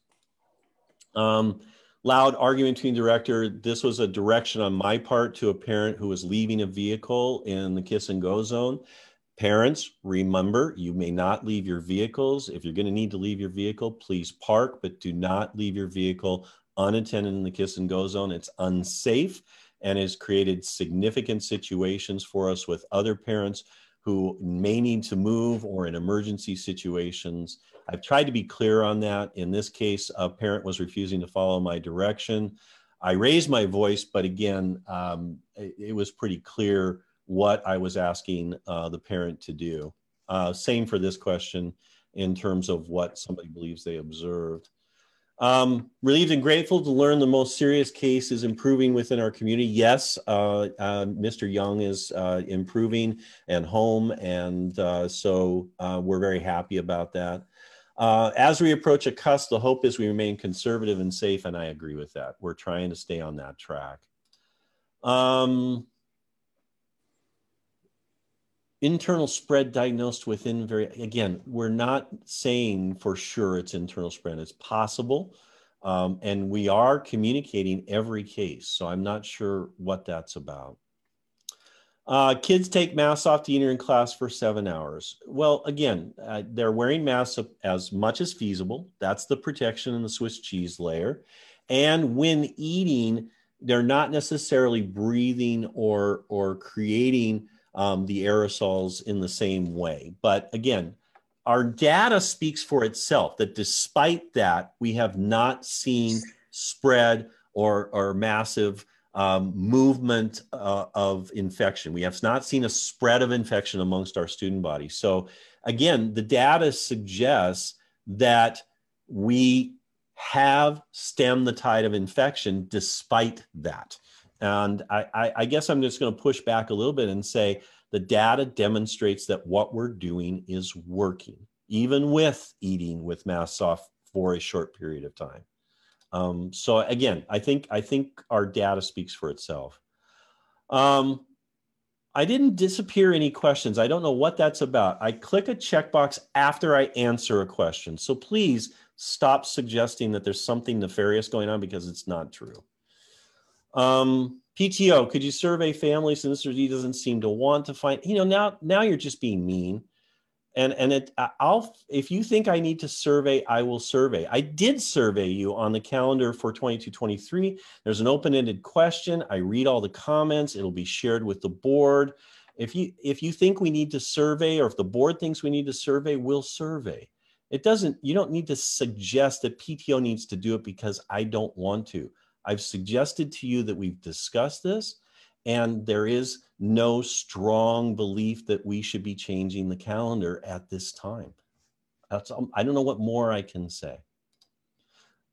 Um, loud argument between director. This was a direction on my part to a parent who was leaving a vehicle in the kiss and go zone. Parents, remember, you may not leave your vehicles. If you're going to need to leave your vehicle, please park, but do not leave your vehicle unattended in the kiss and go zone. It's unsafe and has created significant situations for us with other parents who may need to move or in emergency situations. I've tried to be clear on that. In this case, a parent was refusing to follow my direction. I raised my voice, but again, um, it, it was pretty clear what I was asking uh, the parent to do. Uh, same for this question in terms of what somebody believes they observed. Um, relieved and grateful to learn the most serious case is improving within our community. Yes, uh, uh, Mr. Young is uh, improving and home, and uh, so uh, we're very happy about that. Uh, as we approach a cusp, the hope is we remain conservative and safe, and I agree with that. We're trying to stay on that track. Um, internal spread diagnosed within very again we're not saying for sure it's internal spread. It's possible um, and we are communicating every case so i'm not sure what that's about. Uh, kids take masks off to enter in class for seven hours. Well again uh, they're wearing masks as much as feasible. That's the protection in the swiss cheese layer. And when eating they're not necessarily breathing or or creating um, the aerosols in the same way. But again, our data speaks for itself that despite that, we have not seen spread or, or massive um, movement uh, of infection. We have not seen a spread of infection amongst our student body. So again, the data suggests that we have stemmed the tide of infection despite that. And I, I, I guess I'm just going to push back a little bit and say the data demonstrates that what we're doing is working, even with eating with masks off for a short period of time. Um, so again, I think I think our data speaks for itself. Um, I didn't disappear any questions. I don't know what that's about. I click a checkbox after I answer a question. So please stop suggesting that there's something nefarious going on because it's not true. Um, PTO, could you survey families? And Mr. D doesn't seem to want to find, you know, now, now you're just being mean. And, and it, I'll, if you think I need to survey, I will survey. I did survey you on the calendar for 22-23. There's an open-ended question. I read all the comments. It'll be shared with the board. If you, if you think we need to survey or if the board thinks we need to survey, we'll survey. It doesn't, you don't need to suggest that PTO needs to do it because I don't want to. I've suggested to you that we've discussed this, and there is no strong belief that we should be changing the calendar at this time. That's, um, I don't know what more I can say.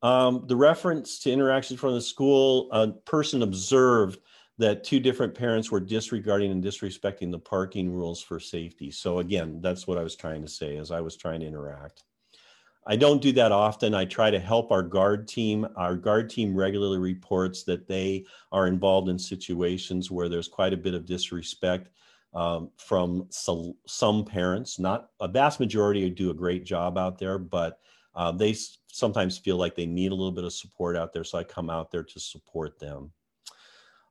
Um, the reference to interactions from the school, a person observed that two different parents were disregarding and disrespecting the parking rules for safety. So again, that's what I was trying to say as I was trying to interact. I don't do that often. I try to help our guard team. Our guard team regularly reports that they are involved in situations where there's quite a bit of disrespect um, from some, parents. Not a vast majority do a great job out there, but uh, they sometimes feel like they need a little bit of support out there. So I come out there to support them.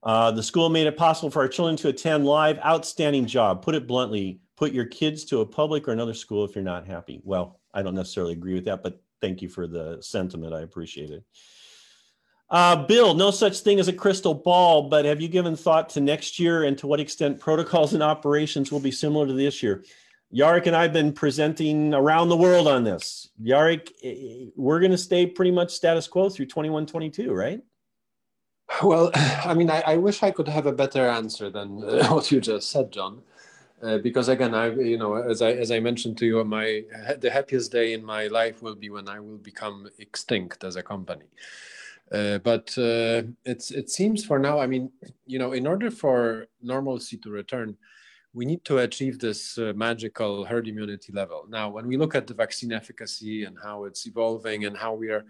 Uh, the school made it possible for our children to attend live. Outstanding job. Put it bluntly, put your kids to a public or another school if you're not happy. Well, I don't necessarily agree with that, but thank you for the sentiment. I appreciate it. Uh, Bill, no such thing as a crystal ball, but have you given thought to next year and to what extent protocols and operations will be similar to this year? Jarek and I have been presenting around the world on this. Jarek, eh, we're going to stay pretty much status quo through 21 22, right? Well, [SIGHS] I mean, I, I wish I could have a better answer than [LAUGHS] what you just said, John. Uh, because again, I you know as I as I mentioned to you, my the happiest day in my life will be when I will become extinct as a company. Uh, but uh, it's it seems for now. I mean, you know, in order for normalcy to return, we need to achieve this uh, magical herd immunity level. Now, when we look at the vaccine efficacy and how it's evolving and how we are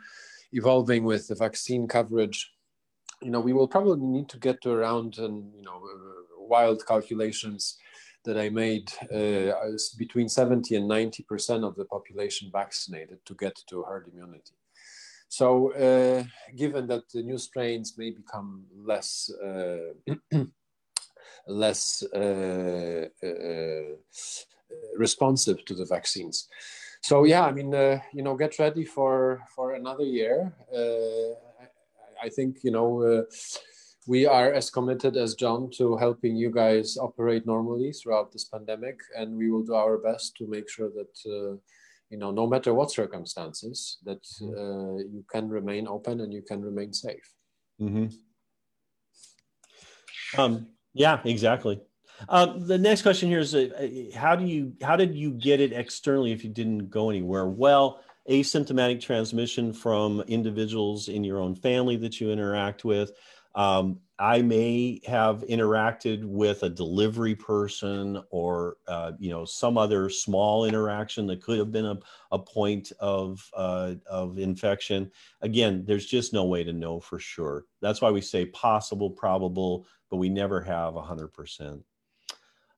evolving with the vaccine coverage, you know, we will probably need to get to around and you know uh, wild calculations that I made uh, between 70 and 90% of the population vaccinated to get to herd immunity. So, uh, given that the new strains may become less uh, [CLEARS THROAT] less uh, uh, responsive to the vaccines, so yeah, I mean, uh, you know, get ready for for another year. I, I, think you know we are as committed as John to helping you guys operate normally throughout this pandemic, and we will do our best to make sure that uh, you know, no matter what circumstances, that mm-hmm. uh, you can remain open and you can remain safe. Mm-hmm. Um, yeah, exactly. Uh, the next question here is: uh, How do you how did you get it externally if you didn't go anywhere? Well, asymptomatic transmission from individuals in your own family that you interact with. Um, I may have interacted with a delivery person or uh, you know some other small interaction that could have been a, a point of uh, of infection. Again, there's just no way to know for sure. That's why we say possible, probable, but we never have 100%.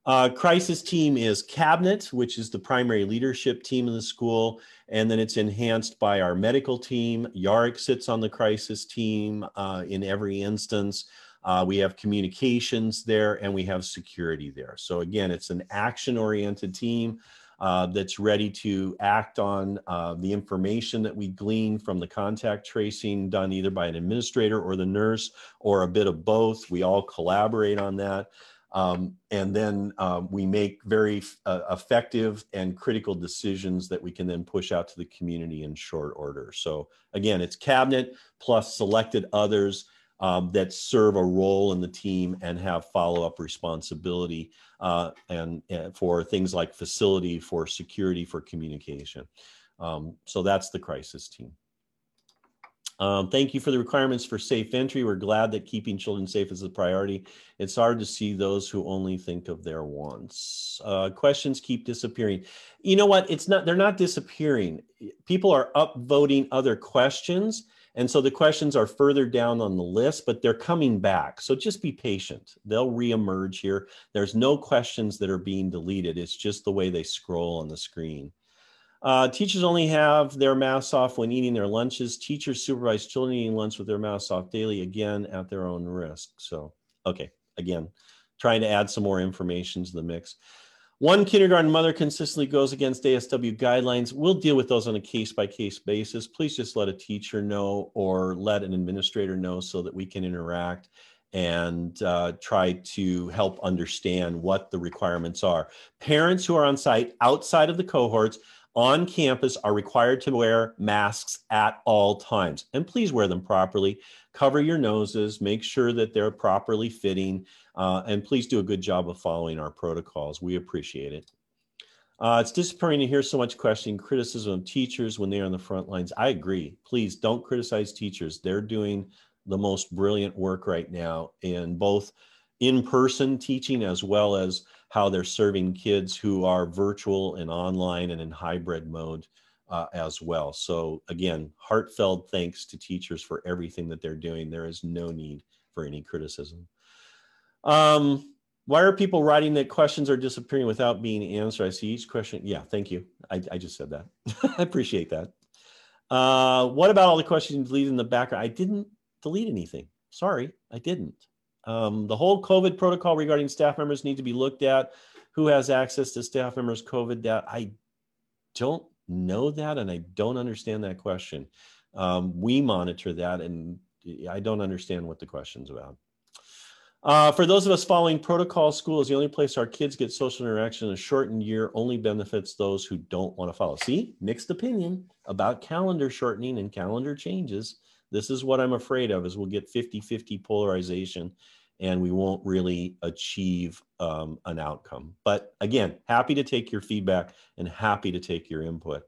Uh, crisis team is cabinet, which is the primary leadership team in the school, and then it's enhanced by our medical team. Jarek sits on the crisis team uh, in every instance. Uh, we have communications there, and we have security there. So again, it's an action-oriented team uh, that's ready to act on uh, the information that we glean from the contact tracing done either by an administrator or the nurse, or a bit of both. We all collaborate on that. Um, and then um, we make very uh, effective and critical decisions that we can then push out to the community in short order. So again, it's cabinet plus selected others um, that serve a role in the team and have follow-up responsibility uh, and, and, for things like facility, for security, for communication. Um, so that's the crisis team. Um, thank you for the requirements for safe entry. We're glad that keeping children safe is a priority. It's hard to see those who only think of their wants. Uh, questions keep disappearing. You know what? It's not, they're not disappearing. People are upvoting other questions. And so the questions are further down on the list, but they're coming back. So just be patient. They'll reemerge here. There's no questions that are being deleted. It's just the way they scroll on the screen. Uh, teachers only have their masks off when eating their lunches. Teachers supervise children eating lunch with their masks off daily, again, at their own risk. So, okay, again, trying to add some more information to the mix. One kindergarten mother consistently goes against ASW guidelines. We'll deal with those on a case by case basis. Please just let a teacher know or let an administrator know so that we can interact and uh, try to help understand what the requirements are. Parents who are on site outside of the cohorts on campus are required to wear masks at all times. And please wear them properly. Cover your noses, make sure that they're properly fitting, uh, and please do a good job of following our protocols. We appreciate it. Uh, it's disappointing to hear so much questioning, criticism of teachers when they're on the front lines. I agree. Please don't criticize teachers. They're doing the most brilliant work right now in both in-person teaching as well as how they're serving kids who are virtual and online and in hybrid mode uh, as well. So again, heartfelt thanks to teachers for everything that they're doing. There is no need for any criticism. Um, why are people writing that questions are disappearing without being answered? I see each question. Yeah, thank you. I, I just said that. [LAUGHS] I appreciate that. Uh, what about all the questions deleted in the background? I didn't delete anything. Sorry, I didn't. Um, the whole COVID protocol regarding staff members need to be looked at. Who has access to staff members' COVID data? I don't know that, and I don't understand that question. Um, we monitor that, and I don't understand what the question's about. Uh, for those of us following protocol, school is the only place our kids get social interaction. A shortened year only benefits those who don't want to follow. See, mixed opinion about calendar shortening and calendar changes. This is what I'm afraid of is we'll get 50-50 polarization and we won't really achieve um, an outcome. But again, happy to take your feedback and happy to take your input.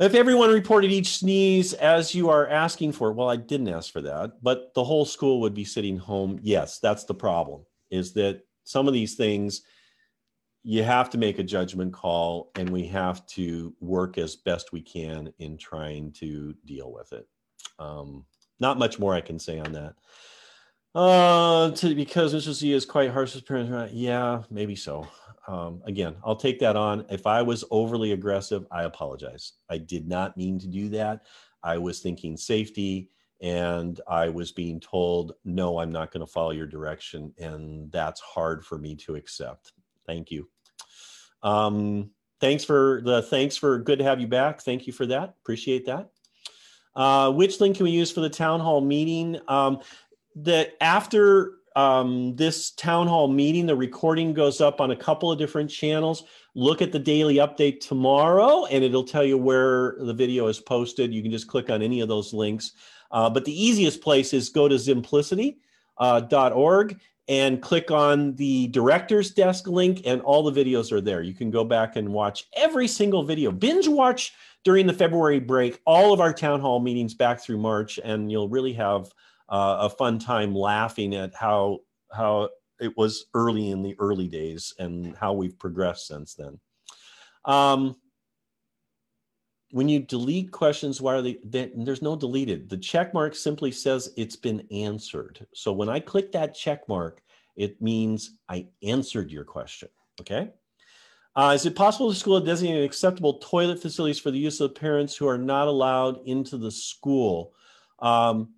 If everyone reported each sneeze as you are asking for, well, I didn't ask for that, but the whole school would be sitting home. Yes, that's the problem is that some of these things you have to make a judgment call and we have to work as best we can in trying to deal with it. Um, not much more I can say on that. Uh, to, because Mr. Z is quite harsh as parents. Yeah, maybe so. Um, again, I'll take that on. If I was overly aggressive, I apologize. I did not mean to do that. I was thinking safety and I was being told, no, I'm not going to follow your direction. And that's hard for me to accept. Thank you. Um, thanks for the thanks for good to have you back. Thank you for that. Appreciate that. Uh, which link can we use for the town hall meeting? Um, that after um, this town hall meeting, the recording goes up on a couple of different channels. Look at the daily update tomorrow, and it'll tell you where the video is posted. You can just click on any of those links. Uh, but the easiest place is go to zimplicity.org uh, and click on the director's desk link, and all the videos are there. You can go back and watch every single video. Binge watch during the February break all of our town hall meetings back through March, and you'll really have uh, a fun time laughing at how how it was early in the early days and how we've progressed since then. Um, when you delete questions, why are they, they, there's no deleted. The check mark simply says it's been answered. So when I click that check mark, it means I answered your question, okay? Uh, is it possible to school to designate acceptable toilet facilities for the use of parents who are not allowed into the school? Um,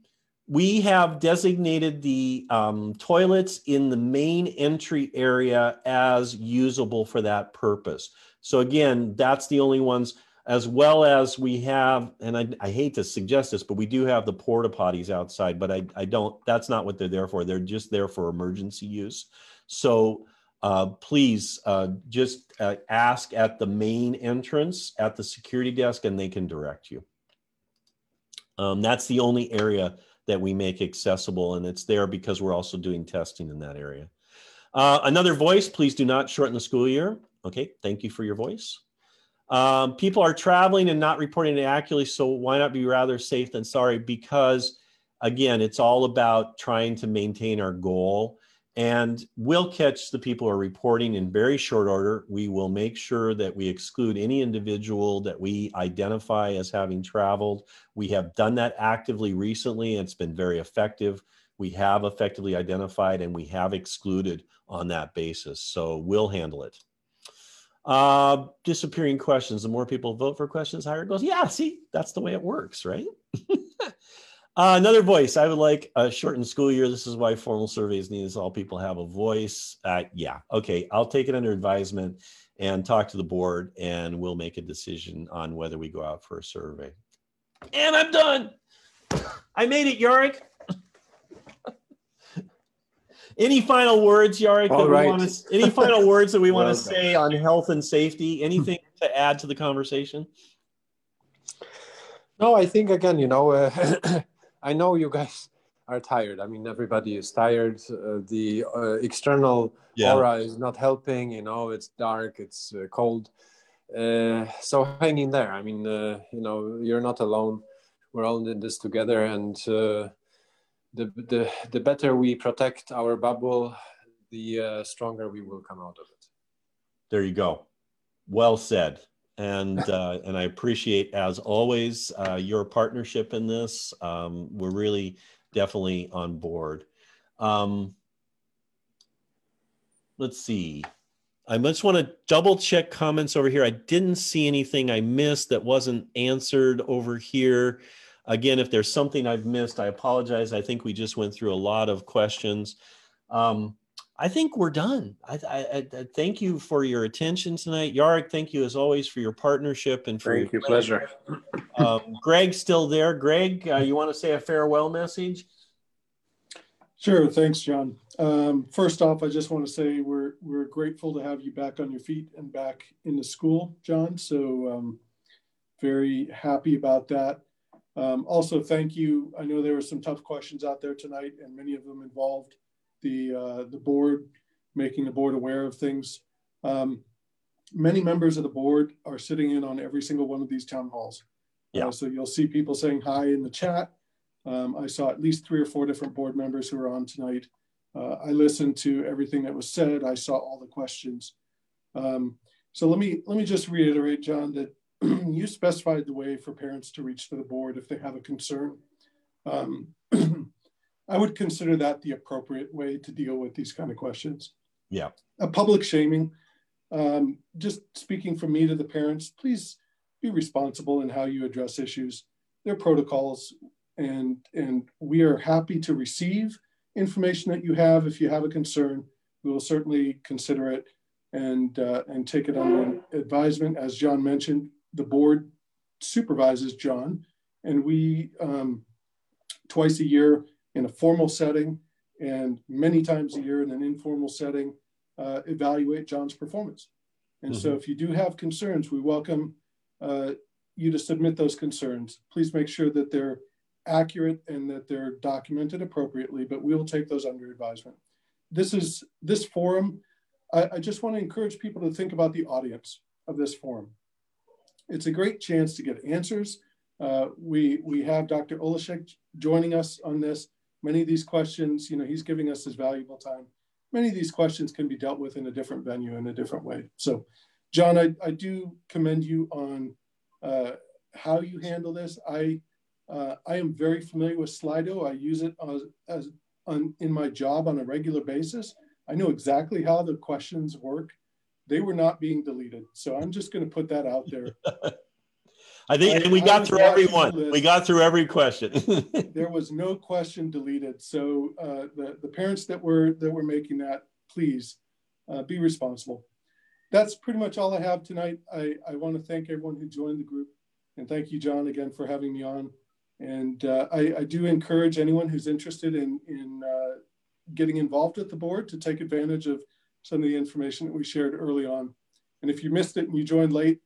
we have designated the um, toilets in the main entry area as usable for that purpose. So again, that's the only ones. As well as we have, and I, I hate to suggest this, but we do have the porta potties outside, but I, I don't, that's not what they're there for. They're just there for emergency use. So uh, please uh, just uh, ask at the main entrance at the security desk and they can direct you. Um, that's the only area that we make accessible and it's there because we're also doing testing in that area. Uh, another voice, please do not shorten the school year. Okay, thank you for your voice. Um, people are traveling and not reporting it accurately, so why not be rather safe than sorry? Because again, it's all about trying to maintain our goal. And we'll catch the people who are reporting in very short order. We will make sure that we exclude any individual that we identify as having traveled. We have done that actively recently, and it's been very effective. We have effectively identified and we have excluded on that basis. So we'll handle it. Uh, disappearing questions. The more people vote for questions, higher it goes. Yeah, see, that's the way it works, right? [LAUGHS] uh, another voice. I would like a shortened school year. This is why formal surveys need is all people have a voice. Uh, yeah, okay. I'll take it under advisement and talk to the board, and we'll make a decision on whether we go out for a survey. And I'm done. [LAUGHS] I made it, Jarek. Any final words, Jarek? All right. To, any final [LAUGHS] words that we want Well to say on health and safety? Anything [LAUGHS] to add to the conversation? No, I think again, you know, uh, [CLEARS THROAT] I know you guys are tired. I mean, everybody is tired. Uh, the uh, external Yeah. aura is not helping. You know, it's dark, it's uh, cold. Uh, so hang in there. I mean, uh, you know, you're not alone. We're all in this together, and uh, the the the better we protect our bubble, the uh, stronger we will come out of it. There you go. Well said. And uh, [LAUGHS] and I appreciate, as always, uh, your partnership in this. Um, we're really definitely on board. Um, let's see. I just want to double check comments over here. I didn't see anything I missed that wasn't answered over here. Again, if there's something I've missed, I apologize. I think we just went through a lot of questions. Um, I think we're done. I, I, I thank you for your attention tonight. Jarek. thank you as always for your partnership and for Thank you. your Pleasure. Um, Greg's still there. Greg, uh, you want to say a farewell message? Sure. Thanks, John. Um, first off, I just want to say we're we're grateful to have you back on your feet and back in the school, John. So um, very happy about that. Um, also, thank you. I know there were some tough questions out there tonight, and many of them involved the uh, the board, making the board aware of things. Um, many members of the board are sitting in on every single one of these town halls. Yeah. Uh, so you'll see people saying hi in the chat. Um, I saw at least three or four different board members who are on tonight. Uh, I listened to everything that was said. I saw all the questions. Um, so let me let me just reiterate, John, that [CLEARS THROAT] you specified the way for parents to reach to the board if they have a concern. Um, [CLEARS THROAT] I would consider that the appropriate way to deal with these kind of questions. Yeah. A public shaming. Um, just speaking from me to the parents, please be responsible in how you address issues. There are protocols, and and we are happy to receive information that you have. If you have a concern, we will certainly consider it and uh, and take it under advisement. As John mentioned, the board supervises John, and we um, twice a year in a formal setting and many times a year in an informal setting uh, evaluate John's performance. And so, if you do have concerns, we welcome uh, you to submit those concerns. Please make sure that they're accurate and that they're documented appropriately, but we'll take those under advisement. This is this forum. I, I just want to encourage people to think about the audience of this forum. It's a great chance to get answers. Uh, we we have Dr. Olashek joining us on this. Many of these questions, you know, he's giving us his valuable time. Many of these questions can be dealt with in a different venue in a different way. So, John, I, I do commend you on uh, how you handle this. I uh, I am very familiar with Slido. I use it as, as on, in my job on a regular basis. I know exactly how the questions work. They were not being deleted. So I'm just going to put that out there. [LAUGHS] I think I- and we got through watching every the one. list. We got through every question. [LAUGHS] there was no question deleted. So uh, the, the parents that were that were making that, please uh, be responsible. that's pretty much all I have tonight. I, I want to thank everyone who joined the group. And thank you, John, again for having me on. And uh, I, I, do encourage anyone who's interested in, in uh, getting involved with the board to take advantage of some of the information that we shared early on. And if you missed it and you joined late,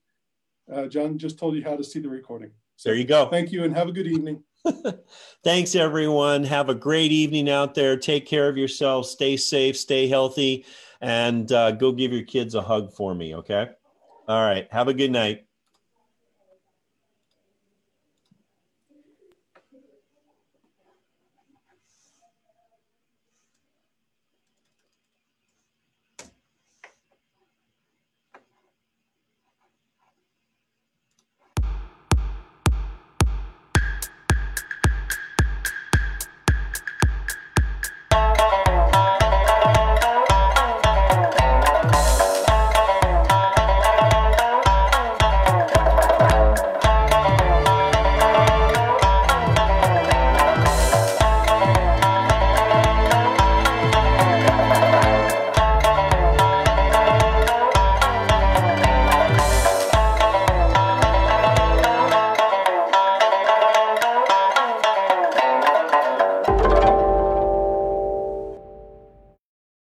uh, John just told you how to see the recording. So there you go. Thank you and have a good evening. [LAUGHS] Thanks, everyone. Have a great evening out there. Take care of yourself. Stay safe, stay healthy, and uh, go give your kids a hug for me, okay? All right. Have a good night.